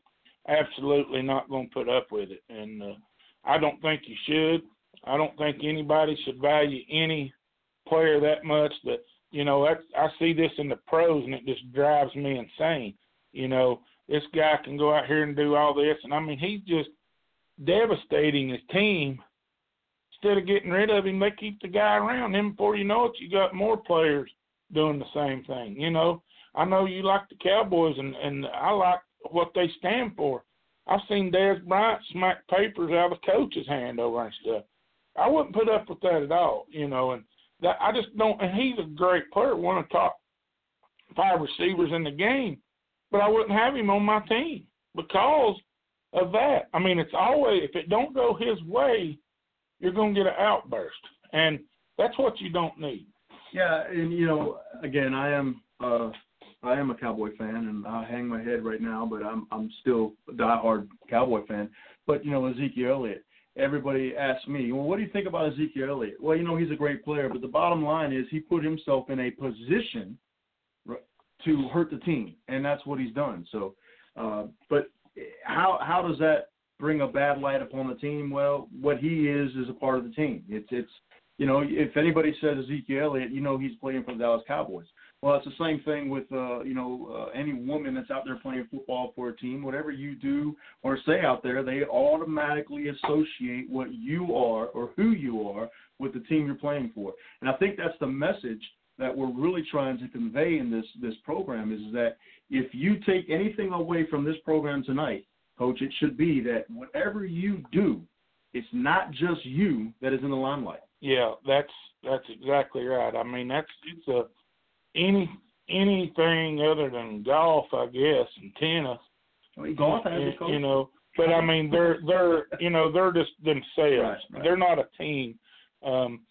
absolutely not going to put up with it. And uh, I don't think you should. I don't think anybody should value any player that much. That you know, that's, I see this in the pros, and it just drives me insane. You know, this guy can go out here and do all this, and I mean, he's just devastating his team. Instead of getting rid of him, they keep the guy around. Then before you know it, you got more players doing the same thing. You know, I know you like the Cowboys, and and I like what they stand for. I've seen Dez Bryant smack papers out of the coach's hand over and stuff. I wouldn't put up with that at all, you know. And that I just don't. And he's a great player, one of the top five receivers in the game. But I wouldn't have him on my team because of that. I mean, it's always if it don't go his way, you're going to get an outburst. and that's what you don't need. Yeah, and you know, again, I am uh I am a Cowboy fan, and I hang my head right now, but I'm I'm still a diehard Cowboy fan. But you know, Ezekiel Elliott. Everybody asks me, well, what do you think about Ezekiel Elliott? Well, you know, he's a great player, but the bottom line is he put himself in a position to hurt the team, and that's what he's done. So, uh, but how how does that bring a bad light upon the team? Well, what he is is a part of the team. It's it's you know if anybody says Ezekiel Elliott, you know he's playing for the Dallas Cowboys. Well, it's the same thing with uh, you know uh, any woman that's out there playing football for a team. Whatever you do or say out there, they automatically associate what you are or who you are with the team you're playing for. And I think that's the message that we're really trying to convey in this this program is that if you take anything away from this program tonight, coach, it should be that whatever you do, it's not just you that is in the limelight. Yeah, that's that's exactly right. I mean, that's it's a any anything other than golf, I guess, and tennis. Golf has you, you know, but I mean, they're they're you know they're just themselves. Right, right. They're not a team. Um,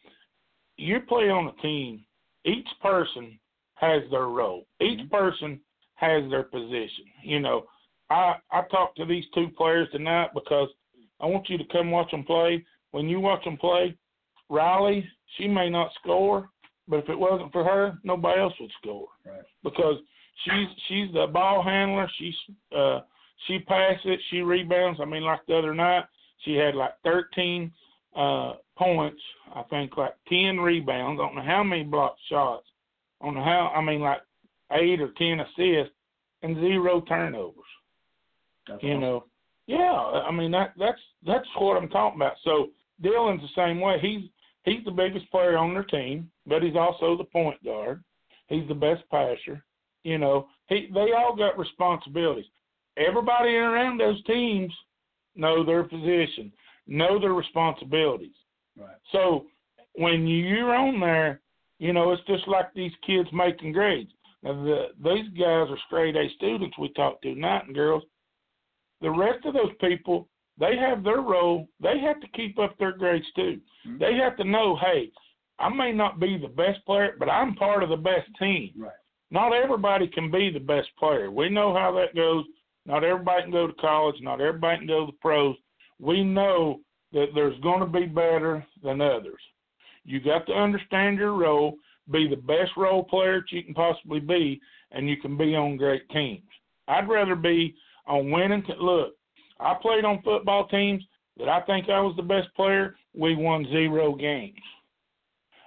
you play on a team. Each person has their role. Each Mm-hmm. person has their position. You know, I I talked to these two players tonight because I want you to come watch them play. When you watch them play, Riley, she may not score, but if it wasn't for her, nobody else would score. Right. Because she's she's the ball handler. She's uh she passes it, she rebounds. I mean, like the other night, she had like 13 uh points. I think like 10 rebounds. I don't know how many blocked shots. I don't know how. I mean, like eight or 10 assists and zero turnovers. That's You awesome. know, yeah. I mean that that's that's what I'm talking about. So Dylan's the same way. He's he's the biggest player on their team, but he's also the point guard. He's the best passer. You know, he they all got responsibilities. Everybody around those teams know their position, know their responsibilities. Right. So when you're on there, you know, it's just like these kids making grades. Now the these guys are straight A students we talked to tonight and girls. The rest of those people, they have their role. They have to keep up their grades too. Mhm. They have to know, hey, I may not be the best player, but I'm part of the best team. Right. Not everybody can be the best player. We know how that goes. Not everybody can go to college. Not everybody can go to the pros. We know that there's going to be better than others. You got to understand your role, be the best role player that you can possibly be, and you can be on great teams. I'd rather be on winning. T- Look, I played on football teams that I think I was the best player. We won zero games.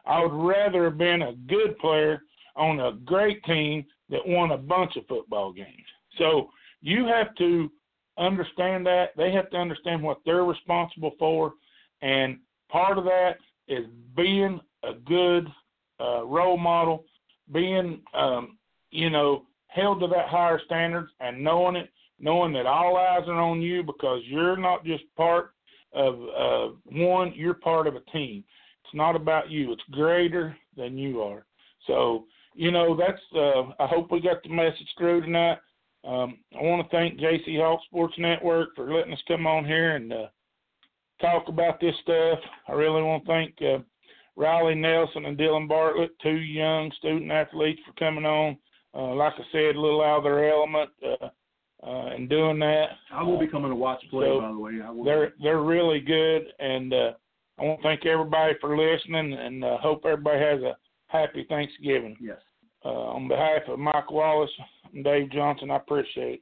I would rather have been a good player on a great team that won a bunch of football games. So you have to understand that. They have to understand what they're responsible for. And part of that is being a good uh, role model, being, um, you know, held to that higher standards and knowing it, knowing that all eyes are on you because you're not just part of uh, one, you're part of a team. Not about you. It's greater than you are. So, you know, that's. Uh, I hope we got the message through tonight. Um, I want to thank JC Hawk Sports Network for letting us come on here and uh, talk about this stuff. I really want to thank uh, Riley Nelson and Dylan Bartlett, two young student athletes, for coming on. Uh, like I said, a little out of their element uh, uh, and doing that. I will be coming to watch play, So, by the way. I will. They're they're really good, and uh, I want to thank everybody for listening, and uh, hope everybody has a happy Thanksgiving. yes. Uh, on behalf of Mike Wallace and Dave Johnson, I appreciate it.